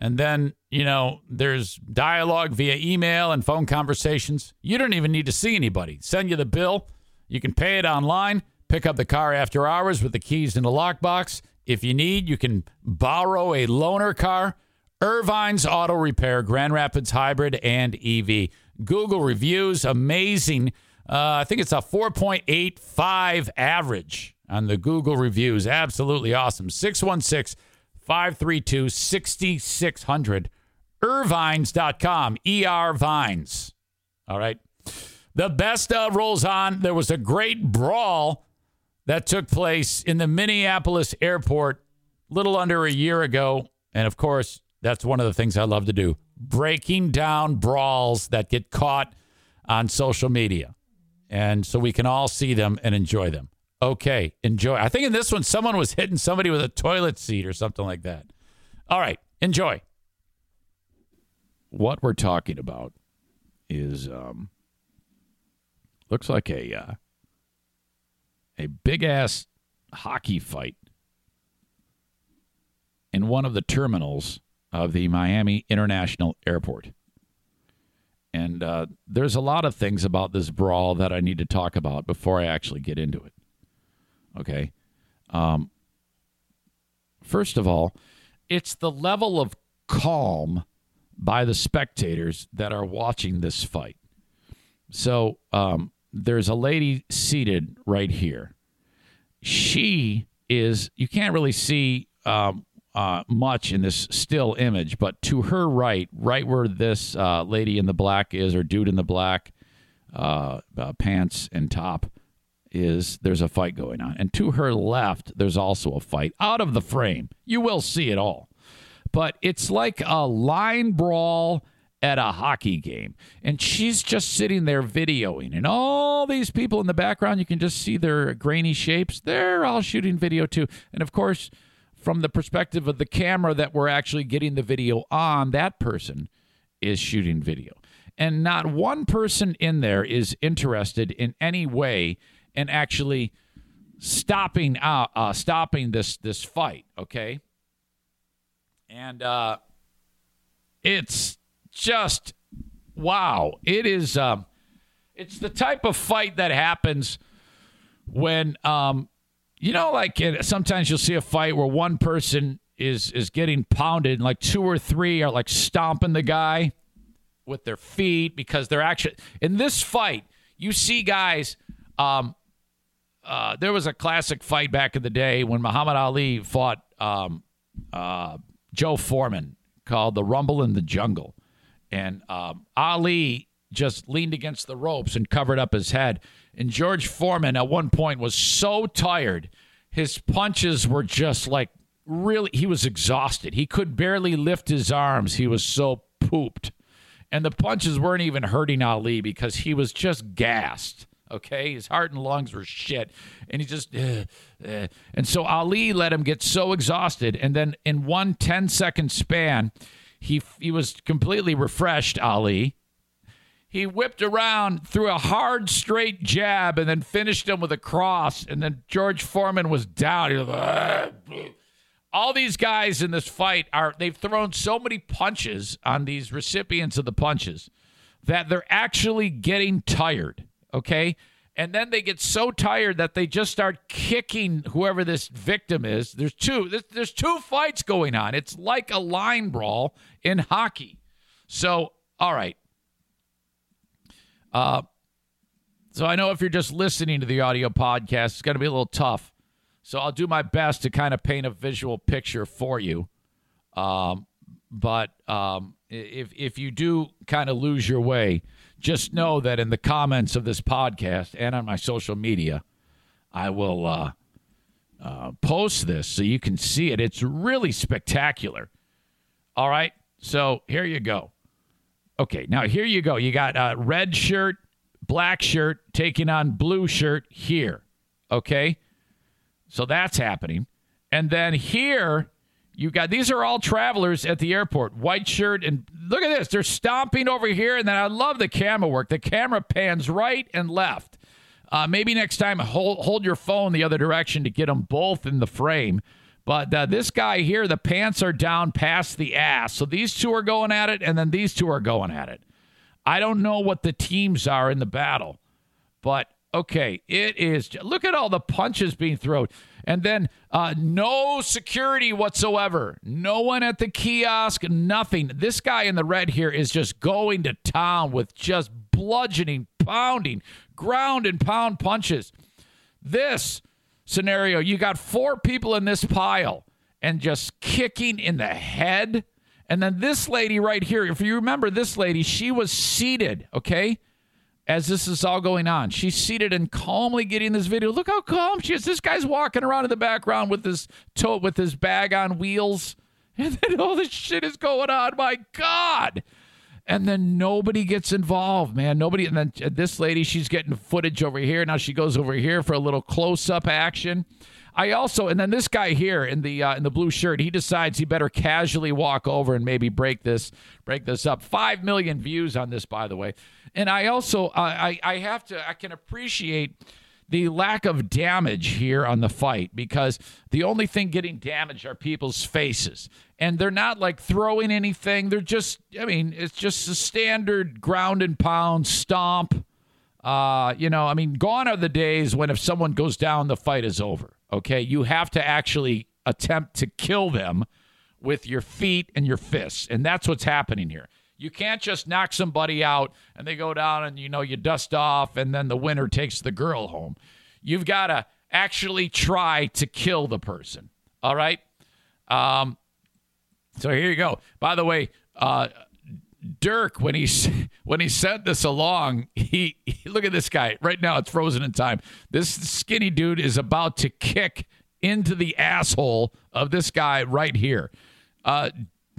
And then, you know, there's dialogue via email and phone conversations. You don't even need to see anybody. Send you the bill. You can pay it online, pick up the car after hours with the keys in the lockbox. If you need, you can borrow a loaner car. Ervine's Auto Repair, Grand Rapids Hybrid and EV. Google reviews, amazing. Uh, I think it's a 4.85 average on the Google reviews. Absolutely awesome. 616 532 6600. Ervines.com. ER Vines. All right. The best of rolls on. There was a great brawl that took place in the Minneapolis airport little under a year ago. And of course, that's one of the things I love to do breaking down brawls that get caught on social media. And so we can all see them and enjoy them. Okay, enjoy. I think in this one, someone was hitting somebody with a toilet seat or something like that. All right, enjoy. What we're talking about is um, looks like a uh, a big ass hockey fight in one of the terminals of the Miami International Airport. And uh, there's a lot of things about this brawl that I need to talk about before I actually get into it. Okay. Um, first of all, it's the level of calm by the spectators that are watching this fight. So um, there's a lady seated right here. She is, you can't really see um, uh, much in this still image, but to her right, right where this uh, lady in the black is, or dude in the black uh, uh pants and top, is there's a fight going on. And to her left, there's also a fight out of the frame. You will see it all. But it's like a line brawl at a hockey game. And she's just sitting there videoing. And all these people in the background, you can just see their grainy shapes. They're all shooting video too. And of course, from the perspective of the camera that we're actually getting the video on, that person is shooting video. And not one person in there is interested in any way and actually stopping out, uh, stopping this this fight. Okay, and uh, it's just wow. It is. Um, it's the type of fight that happens when um, you know, like sometimes you'll see a fight where one person is is getting pounded, and like two or three are like stomping the guy with their feet because they're actually in this fight. You see guys um, uh, there was a classic fight back in the day when Muhammad Ali fought um, uh, Joe Foreman called the Rumble in the Jungle. And um, Ali just leaned against the ropes and covered up his head. And George Foreman at one point was so tired, his punches were just like really, he was exhausted. He could barely lift his arms. He was so pooped. And the punches weren't even hurting Ali because he was just gassed. Okay, his heart and lungs were shit, and he just, uh, uh. and so Ali let him get so exhausted, and then in one 10 second span, he he was completely refreshed. Ali, he whipped around, threw a hard straight jab, and then finished him with a cross, and then George Foreman was down. Was like, all these guys in this fight are they've thrown so many punches on these recipients of the punches that they're actually getting tired okay? And then they get so tired that they just start kicking whoever this victim is. There's two. There's, two fights going on. It's like a line brawl in hockey. So, all right. Uh, so I know if you're just listening to the audio podcast, it's going to be a little tough. So I'll do my best to kind of paint a visual picture for you. Um, but um, if if you do kind of lose your way, just know that in the comments of this podcast and on my social media, I will uh, uh, post this so you can see it. It's really spectacular. All right. So here you go. Okay. Now here you go. You got a red shirt, black shirt taking on blue shirt here. Okay. So that's happening. And then here you got these are all travelers at the airport. White shirt and look at this. They're stomping over here, and then I love the camera work. The camera pans right and left. Uh, maybe next time hold hold your phone the other direction to get them both in the frame. But uh, this guy here, the pants are down past the ass. So these two are going at it, and then these two are going at it. I don't know what the teams are in the battle, but okay, it is. Look at all the punches being thrown. And then uh, no security whatsoever. No one at the kiosk, nothing. This guy in the red here is just going to town with just bludgeoning, pounding, ground and pound punches. This scenario, you got four people in this pile and just kicking in the head. And then this lady right here, if you remember this lady, she was seated, okay? As this is all going on. She's seated and calmly getting this video. Look how calm she is. This guy's walking around in the background with his tote with his bag on wheels. And then all this shit is going on. My God. And then nobody gets involved, man. Nobody. And then this lady, she's getting footage over here. Now she goes over here for a little close up action. I also, and then this guy here in the uh, in the blue shirt, he decides he better casually walk over and maybe break this break this up. Five million views on this, by the way. And I also I I have to I can appreciate the lack of damage here on the fight because the only thing getting damaged are people's faces. And they're not like throwing anything. They're just, I mean, it's just a standard ground and pound stomp. Uh, you know, I mean, gone are the days when if someone goes down, the fight is over. Okay. You have to actually attempt to kill them with your feet and your fists. And that's what's happening here. You can't just knock somebody out and they go down and you know you dust off and then the winner takes the girl home. You've got to actually try to kill the person. All right. Um, so here you go. By the way, uh, Dirk, when he when he sent this along, he, he, look at this guy right now. It's frozen in time. This skinny dude is about to kick into the asshole of this guy right here. Uh,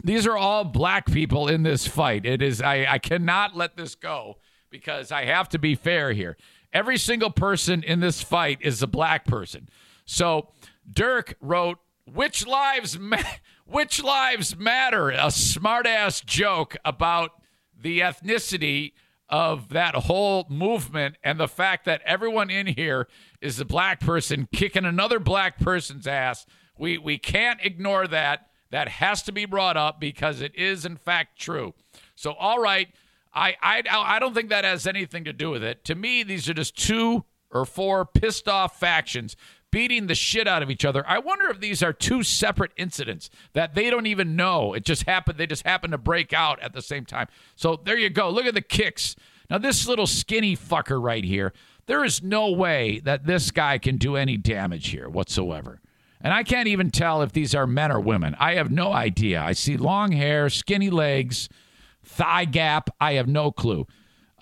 these are all black people in this fight. It is I, I cannot let this go because I have to be fair here. Every single person in this fight is a black person. So Dirk wrote, "Which lives ma- which lives matter?" A smartass joke about the ethnicity of that whole movement and the fact that everyone in here is a black person kicking another black person's ass. We we can't ignore that. That has to be brought up because it is, in fact, true. So, all right, I, I, I don't think that has anything to do with it. To me, these are just two or four pissed off factions beating the shit out of each other. I wonder if these are two separate incidents that they don't even know. It just happened. They just happened to break out at the same time. So there you go. Look at the kicks. Now, this little skinny fucker right here, there is no way that this guy can do any damage here whatsoever. And I can't even tell if these are men or women. I have no idea. I see long hair, skinny legs, thigh gap. I have no clue.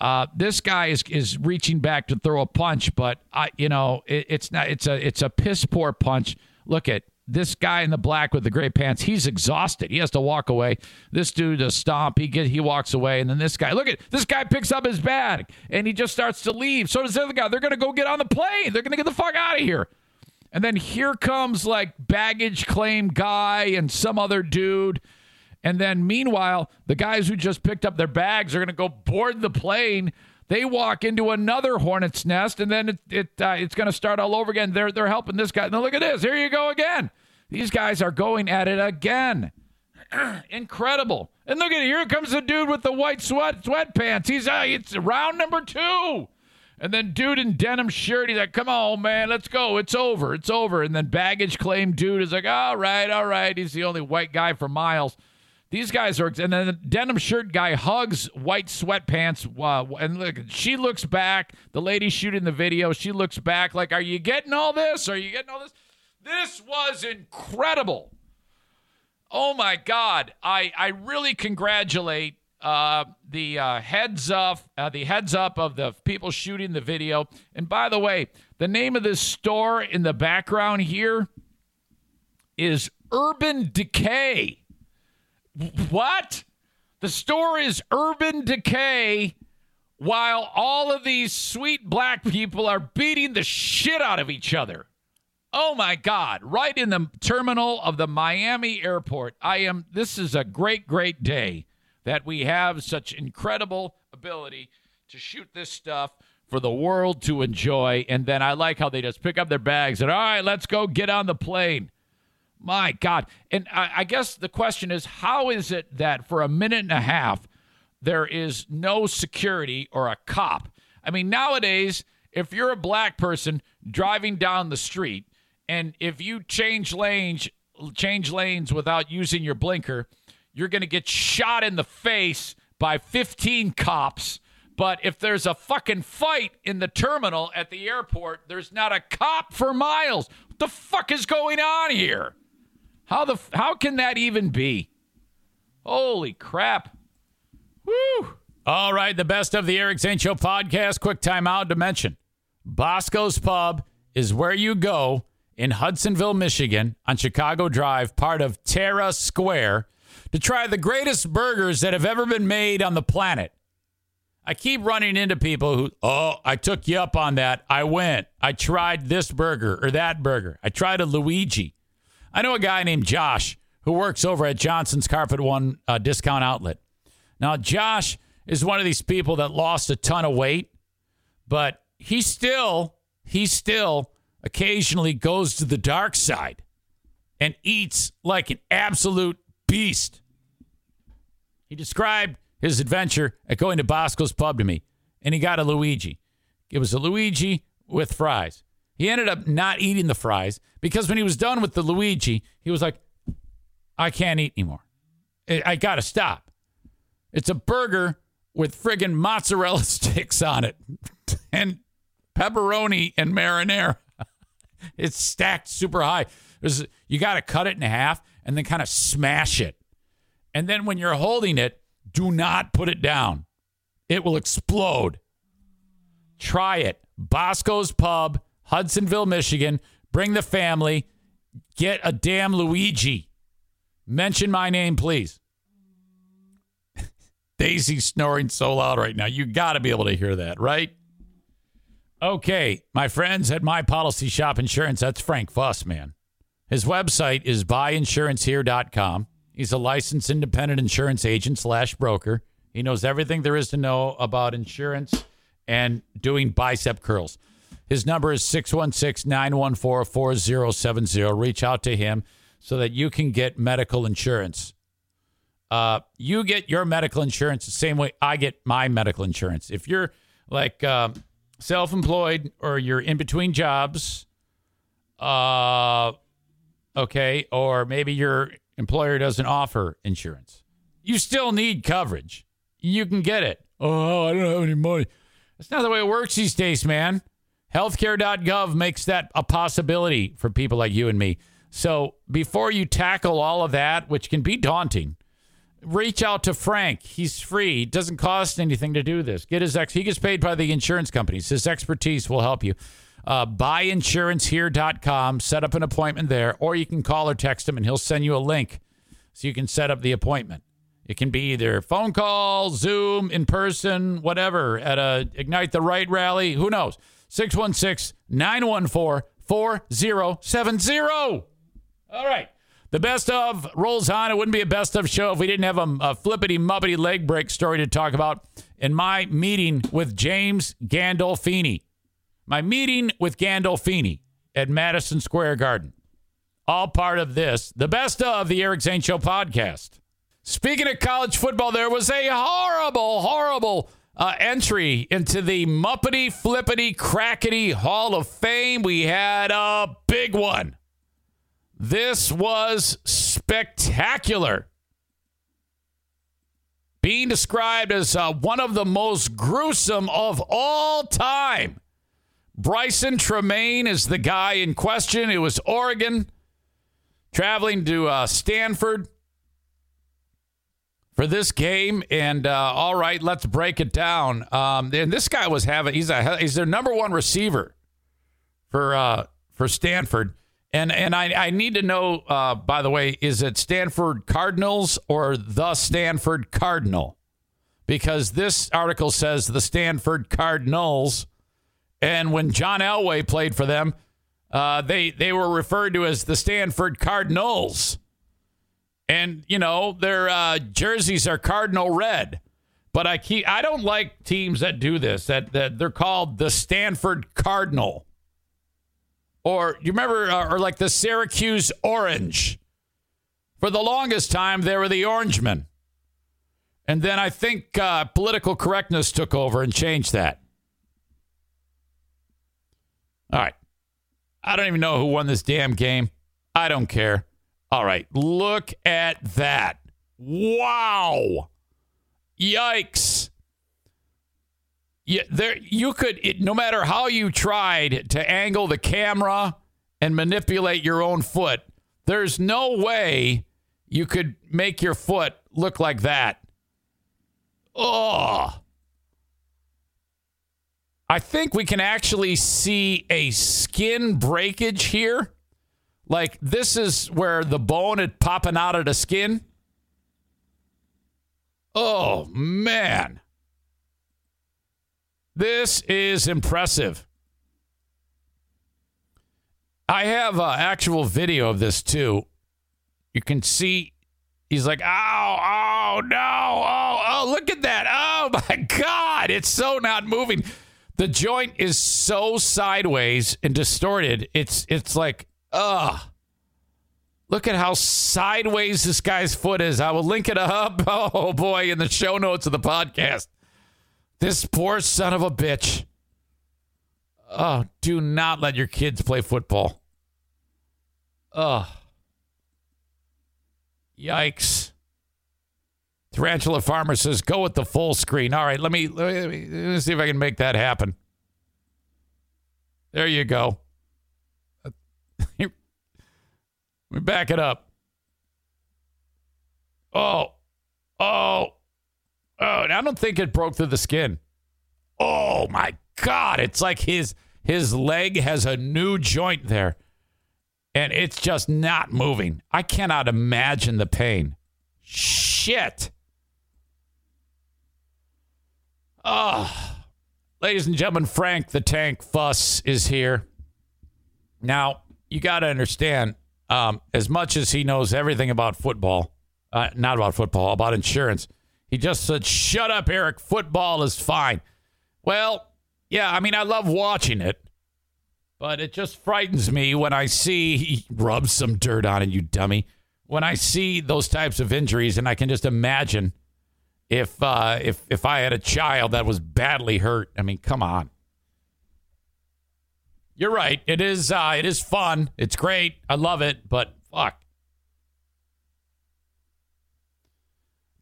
Uh, this guy is is reaching back to throw a punch, but I, you know, it, it's not. It's a it's a piss poor punch. Look at this guy in the black with the gray pants. He's exhausted. He has to walk away. This dude a stomp. He get he walks away, and then this guy. Look at this guy picks up his bag and he just starts to leave. So does the other guy. They're gonna go get on the plane. They're gonna get the fuck out of here. And then here comes like baggage claim guy and some other dude. And then meanwhile, the guys who just picked up their bags are going to go board the plane. They walk into another hornet's nest, and then it, it uh, it's going to start all over again. They're they're helping this guy. Now look at this. Here you go again. These guys are going at it again. Incredible. And look at it. Here comes the dude with the white sweat sweatpants. He's uh, it's round number two. And then dude in denim shirt, he's like, come on, man, let's go. It's over. It's over. And then baggage claim dude is like, all right, all right. He's the only white guy for miles. These guys are, and then the denim shirt guy hugs white sweatpants. Uh, and look, she looks back. The lady shooting the video, she looks back like, are you getting all this? Are you getting all this? This was incredible. Oh my God. I, I really congratulate uh, the uh, heads up, uh, the heads up of the people shooting the video. And by the way, the name of this store in the background here is Urban Decay. What? The store is Urban Decay while all of these sweet black people are beating the shit out of each other. Oh my God, right in the terminal of the Miami airport. I am, this is a great, great day that we have such incredible ability to shoot this stuff for the world to enjoy. And then I like how they just pick up their bags and, all right, let's go get on the plane. My God. And I, I guess the question is how is it that for a minute and a half, there is no security or a cop? I mean, nowadays, if you're a black person driving down the street and if you change lanes, change lanes without using your blinker, you're going to get shot in the face by 15 cops. But if there's a fucking fight in the terminal at the airport, there's not a cop for miles. What the fuck is going on here? How the how can that even be? Holy crap. Woo. All right, the best of the Eric Zane Show podcast. Quick timeout to mention. Bosco's Pub is where you go in Hudsonville, Michigan on Chicago Drive, part of Terra Square to try the greatest burgers that have ever been made on the planet. I keep running into people who, oh, I took you up on that. I went. I tried this burger or that burger. I tried a Luigi. I know a guy named Josh who works over at Johnson's Carpet One uh, discount outlet. Now, Josh is one of these people that lost a ton of weight, but he still, he still occasionally goes to the dark side and eats like an absolute beast. He described his adventure at going to Bosco's pub to me, and he got a Luigi. It was a Luigi with fries. He ended up not eating the fries because when he was done with the Luigi, he was like, I can't eat anymore. I got to stop. It's a burger with friggin' mozzarella sticks on it and pepperoni and marinara. it's stacked super high. You got to cut it in half and then kind of smash it. And then when you're holding it, do not put it down. It will explode. Try it. Bosco's Pub, Hudsonville, Michigan. Bring the family. Get a damn Luigi. Mention my name, please. Daisy's snoring so loud right now. You got to be able to hear that, right? Okay, my friends at My Policy Shop Insurance, that's Frank Fuss, man. His website is buyinsurancehere.com. He's a licensed independent insurance agent slash broker. He knows everything there is to know about insurance and doing bicep curls. His number is 616 914 4070. Reach out to him so that you can get medical insurance. Uh, you get your medical insurance the same way I get my medical insurance. If you're like uh, self employed or you're in between jobs, uh, okay, or maybe your employer doesn't offer insurance. You still need coverage. You can get it. Oh, I don't have any money. That's not the way it works these days, man. Healthcare.gov makes that a possibility for people like you and me. So before you tackle all of that, which can be daunting, reach out to Frank. He's free. It doesn't cost anything to do this. Get his ex. He gets paid by the insurance companies. His expertise will help you. Uh, buyinsurancehere.com. Set up an appointment there, or you can call or text him, and he'll send you a link so you can set up the appointment. It can be either phone call, Zoom, in person, whatever, at a Ignite the Right rally. Who knows? 616 914 4070. All right. The best of rolls on. It wouldn't be a best of show if we didn't have a, a flippity muppity leg break story to talk about in my meeting with James Gandolfini. My meeting with Gandolfini at Madison Square Garden. All part of this, the best of the Eric Zane Show podcast. Speaking of college football, there was a horrible, horrible uh, entry into the Muppety Flippity Crackety Hall of Fame. We had a big one. This was spectacular. Being described as uh, one of the most gruesome of all time. Brycen Tremayne is the guy in question. It was Oregon traveling to uh, Stanford for this game. And uh, all right, let's break it down. Um, and this guy was having he's a he's their number one receiver for uh, for Stanford. And and I, I need to know, uh, by the way, is it Stanford Cardinals or the Stanford Cardinal? Because this article says the Stanford Cardinals, and when John Elway played for them, uh, they they were referred to as the Stanford Cardinals, and you know their uh, jerseys are cardinal red. But I keep I don't like teams that do this. That that they're called the Stanford Cardinal. Or you remember, uh, or like the Syracuse Orange. For the longest time, they were the Orangemen. And then I think uh, political correctness took over and changed that. All right. I don't even know who won this damn game. I don't care. All right. Look at that. Wow. Yikes. Yeah, there you could it, no matter how you tried to angle the camera and manipulate your own foot, there's no way you could make your foot look like that. Oh. I think we can actually see a skin breakage here. Like this is where the bone is popping out of the skin. Oh man. This is impressive. I have uh, actual video of this too. You can see he's like, ow, oh, no, oh, oh, look at that. Oh my God. It's so not moving. The joint is so sideways and distorted. It's it's like, ugh. Look at how sideways this guy's foot is. I will link it up. Oh boy, in the show notes of the podcast. This poor son of a bitch. Oh, do not let your kids play football. Ugh. Yikes. Tarantula Farmer says, go with the full screen. All right, let me, let me, let me see if I can make that happen. There you go. let me back it up. Oh, oh, Oh, I don't think it broke through the skin. Oh my god, it's like his his leg has a new joint there. And it's just not moving. I cannot imagine the pain. Shit. Oh. Ladies and gentlemen, Frank the Tank Fuss is here. Now, you got to understand, um, as much as he knows everything about football, uh, not about football, about insurance, he just said, Shut up, Eric. Football is fine. Well, yeah, I mean, I love watching it, but it just frightens me when I see he rubs some dirt on it, you dummy. When I see those types of injuries, and I can just imagine if uh, if if I had a child that was badly hurt. I mean, come on. You're right. It is uh, it is fun. It's great. I love it, but fuck.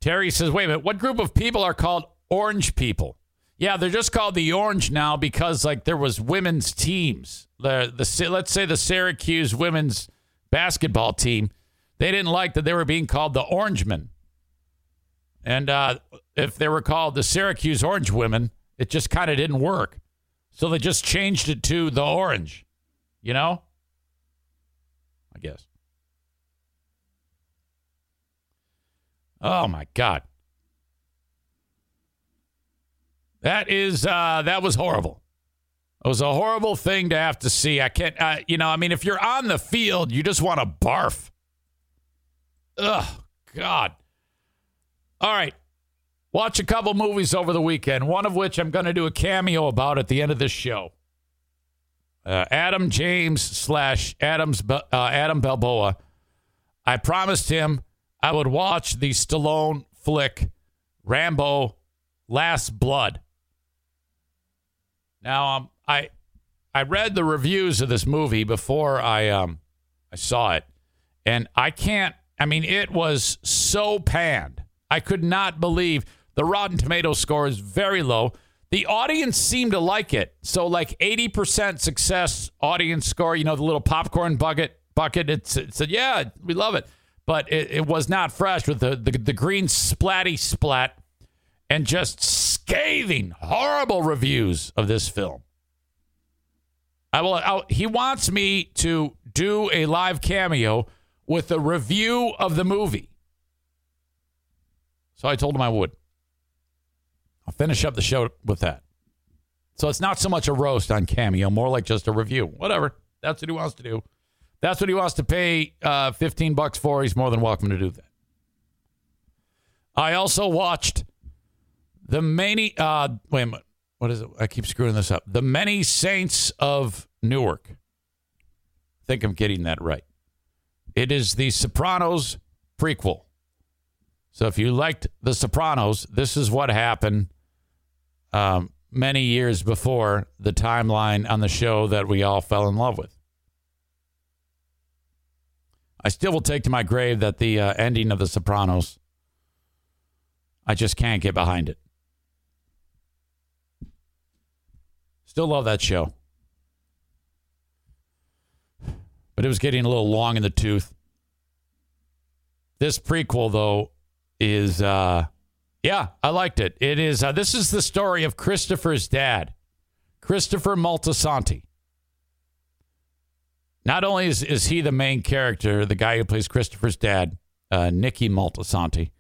Terry says, wait a minute, what group of people are called orange people? Yeah, they're just called the orange now because like there was women's teams. The the let's say the Syracuse women's basketball team, they didn't like that they were being called the Orangemen. And uh, if they were called the Syracuse Orange Women, it just kind of didn't work. So they just changed it to the Orange. You know? I guess. Oh my God. That is uh that was horrible. It was a horrible thing to have to see. I can't uh, you know, I mean if you're on the field, you just want to barf. Ugh, God. All right. Watch a couple movies over the weekend, one of which I'm going to do a cameo about at the end of this show. Uh, Adam James slash Adams uh, Adam Balboa. I promised him I would watch the Stallone flick Rambo Last Blood. Now um, I I read the reviews of this movie before I um I saw it, and I can't. I mean, it was so panned. I could not believe the Rotten Tomato score is very low. The audience seemed to like it. So like 80% success audience score, you know, the little popcorn bucket bucket. It, said, yeah, we love it. But it, it was not fresh with the, the, the green splatty splat and just scathing, horrible reviews of this film. I will. I'll, he wants me to do a live cameo with a review of the movie. So I told him I would. I'll finish up the show with that. So it's not so much a roast on Cameo, more like just a review. Whatever. That's what he wants to do. That's what he wants to pay uh, 15 bucks for. He's more than welcome to do that. I also watched the many, uh, wait a minute. What is it? I keep screwing this up. The Many Saints of Newark. I think I'm getting that right. It is the Sopranos prequel. So if you liked The Sopranos, this is what happened um, many years before the timeline on the show that we all fell in love with. I still will take to my grave that the uh, ending of The Sopranos, I just can't get behind it. Still love that show. But it was getting a little long in the tooth. This prequel, though, is uh, yeah, I liked it. It is. Uh, this is the story of Christopher's dad, Christopher Moltisanti. Not only is, is he the main character, the guy who plays Christopher's dad, uh, Nicky Moltisanti,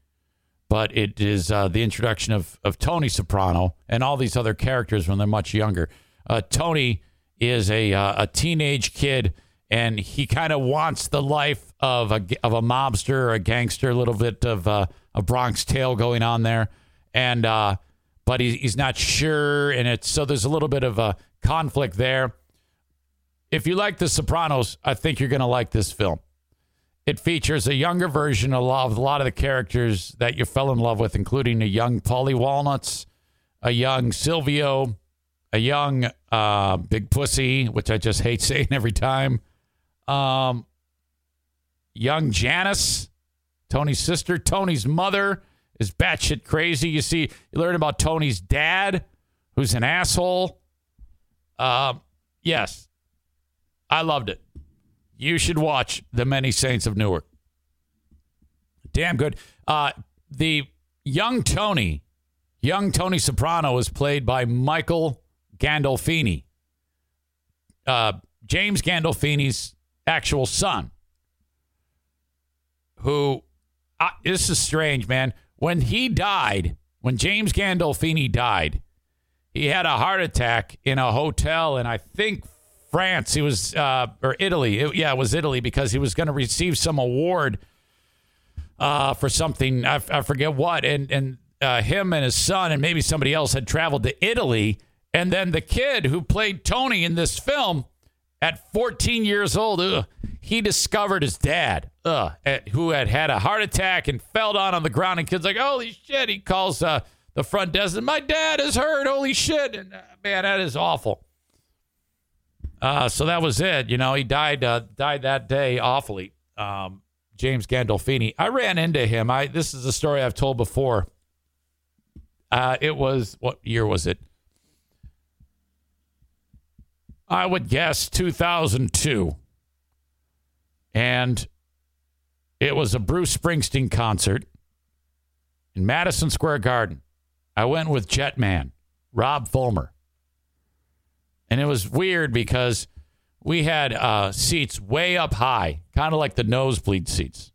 but it is uh, the introduction of, of Tony Soprano and all these other characters when they're much younger. Uh, Tony is a, uh, a teenage kid, and he kind of wants the life of a, of a mobster or a gangster, a little bit of uh, a Bronx Tale going on there, and uh, but he, he's not sure, and it's so there's a little bit of a conflict there. If you like The Sopranos, I think you're going to like this film. It features a younger version of a lot of the characters that you fell in love with, including a young Paulie Walnuts, a young Silvio, a young uh, Big Pussy, which I just hate saying every time, um, young Janice, Tony's sister, Tony's mother is batshit crazy. You see, you learn about Tony's dad, who's an asshole. Uh, yes, I loved it. You should watch The Many Saints of Newark. Damn good. Uh, the young Tony, young Tony Soprano, is played by Michael Gandolfini, uh, James Gandolfini's actual son, who I, this is strange, man. When he died, when James Gandolfini died, he had a heart attack in a hotel in I think France. He was uh, or Italy. It, yeah, it was Italy because he was going to receive some award uh, for something. I, I, forget what. And and uh, him and his son and maybe somebody else had traveled to Italy. And then the kid who played Tony in this film at 14 years old, ugh, he discovered his dad, uh, at, who had had a heart attack and fell down on the ground. And kid's like, holy shit. He calls uh, the front desk and my dad is hurt. Holy shit. And uh, man, that is awful. Uh, so that was it. You know, he died uh, died that day awfully. Um, James Gandolfini. I ran into him. I this is a story I've told before. Uh, it was what year was it? I would guess 2002 and it was a Bruce Springsteen concert in Madison Square Garden. I went with Jetman, Rob Fulmer. And it was weird because we had uh, seats way up high, kind of like the nosebleed seats.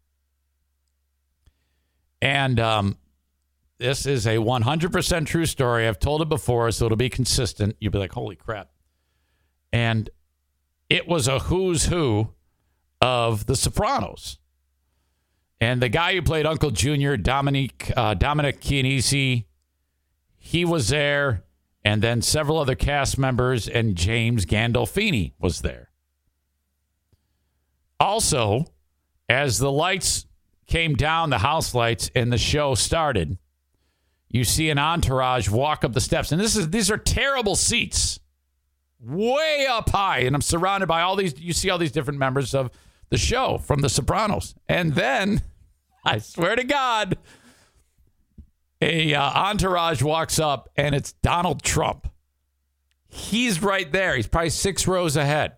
And um, this is a 100% true story. I've told it before, so it'll be consistent. You'll be like, holy crap. And it was a who's who of The Sopranos. And the guy who played Uncle Junior, Dominic uh, Dominic Chianese, he was there, and then several other cast members, and James Gandolfini was there. Also, as the lights came down, the house lights, and the show started, you see an entourage walk up the steps, and this is these are terrible seats, way up high, and I'm surrounded by all these. You see all these different members of the show from The Sopranos, and then I swear to God, a uh, entourage walks up, and it's Donald Trump. He's right there. He's probably six rows ahead,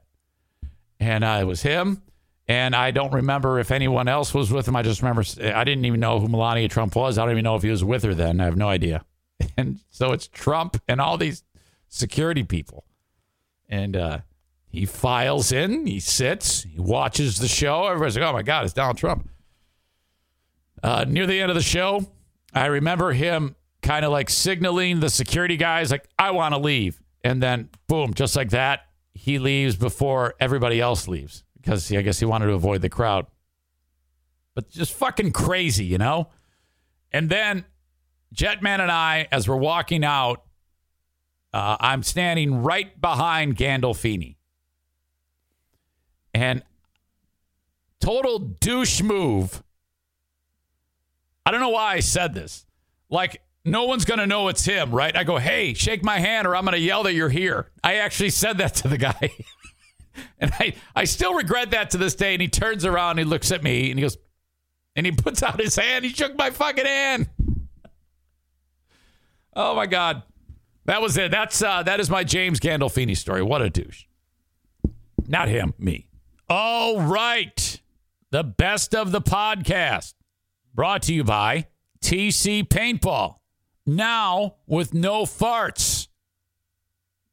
and uh, it was him. And I don't remember if anyone else was with him. I just remember I didn't even know who Melania Trump was. I don't even know if he was with her then. I have no idea. And so it's Trump and all these security people. And uh, he files in, he sits, he watches the show. Everybody's like, oh my God, it's Donald Trump. Uh, near the end of the show, I remember him kind of like signaling the security guys, like, I want to leave. And then, boom, just like that, he leaves before everybody else leaves because I guess he wanted to avoid the crowd. But just fucking crazy, you know? And then Jetman and I, as we're walking out, uh, I'm standing right behind Gandolfini. And total douche move. I don't know why I said this. Like, no one's going to know it's him, right? I go, hey, shake my hand or I'm going to yell that you're here. I actually said that to the guy. And I, I still regret that to this day. And he turns around he looks at me and he goes, and he puts out his hand. He shook my fucking hand. Oh my God. That was it. That's uh, that is my James Gandolfini story. What a douche. Not him, me. All right. The best of the podcast. Brought to you by TC Paintball. Now with no farts.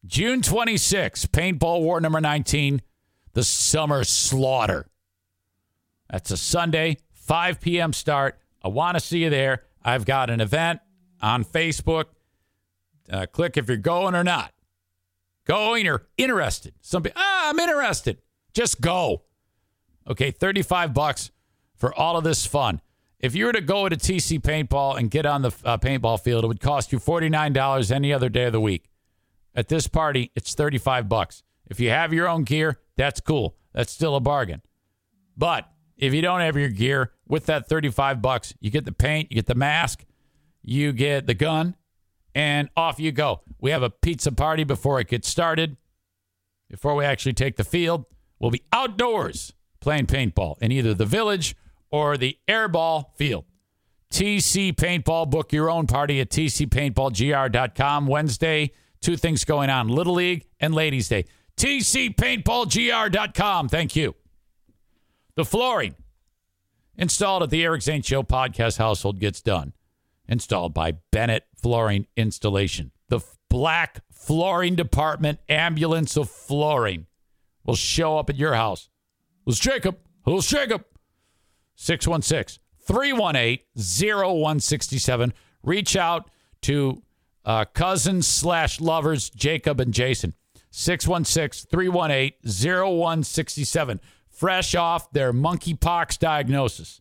June 26, Paintball War number 19, the Summer Slaughter. That's a Sunday, 5 p.m. start. I want to see you there. I've got an event on Facebook. Uh, click if you're going or not. Going or interested. Some people, ah, I'm interested. Just go. Okay, 35 bucks for all of this fun. If you were to go to TC Paintball and get on the uh, paintball field, it would cost you $49 any other day of the week. At this party, it's 35 bucks. If you have your own gear, that's cool. That's still a bargain. But if you don't have your gear with that 35 bucks, you get the paint, you get the mask, you get the gun, and off you go. We have a pizza party before it gets started. Before we actually take the field, we'll be outdoors playing paintball in either the village or the airball field. TC Paintball, book your own party at tcpaintballgr.com Wednesday, Two things going on Little League and Ladies' Day. TCPaintballGR.com. Thank you. The flooring installed at the Eric Zane Show podcast household gets done. Installed by Bennett Flooring Installation. The black flooring department ambulance of flooring will show up at your house. Who's Jacob? Who's Jacob? 616 318 0167. Reach out to uh, cousins slash lovers, Jacob and Jason. 616 318 0167. Fresh off their monkeypox diagnosis.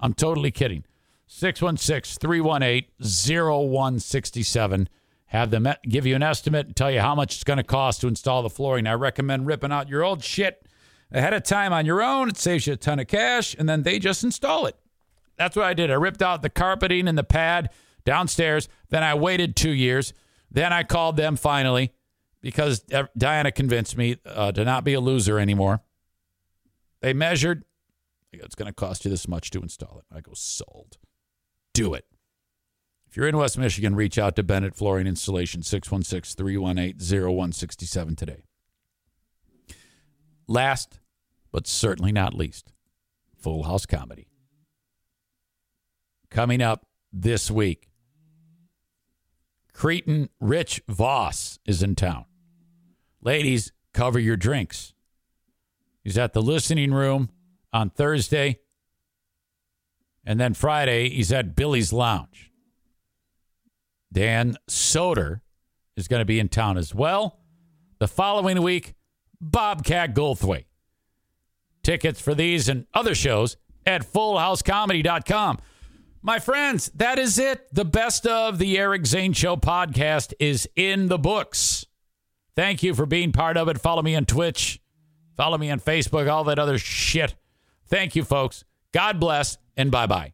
I'm totally kidding. 616 318 0167. Have them give you an estimate and tell you how much it's going to cost to install the flooring. I recommend ripping out your old shit ahead of time on your own. It saves you a ton of cash, and then they just install it. That's what I did. I ripped out the carpeting and the pad downstairs. Then I waited two years. Then I called them finally because Diana convinced me uh, to not be a loser anymore. They measured. It's going to cost you this much to install it. I go, sold. Do it. If you're in West Michigan, reach out to Bennett Flooring Installation, 616 318 0167 today. Last, but certainly not least, Full House Comedy. Coming up this week. Cretin Rich Voss is in town. Ladies, cover your drinks. He's at the listening room on Thursday. And then Friday, he's at Billy's Lounge. Dan Soder is going to be in town as well. The following week, Bobcat Goldthwait. Tickets for these and other shows at fullhousecomedy.com. My friends, that is it. The best of the Eric Zane Show podcast is in the books. Thank you for being part of it. Follow me on Twitch, follow me on Facebook, all that other shit. Thank you, folks. God bless, and bye bye.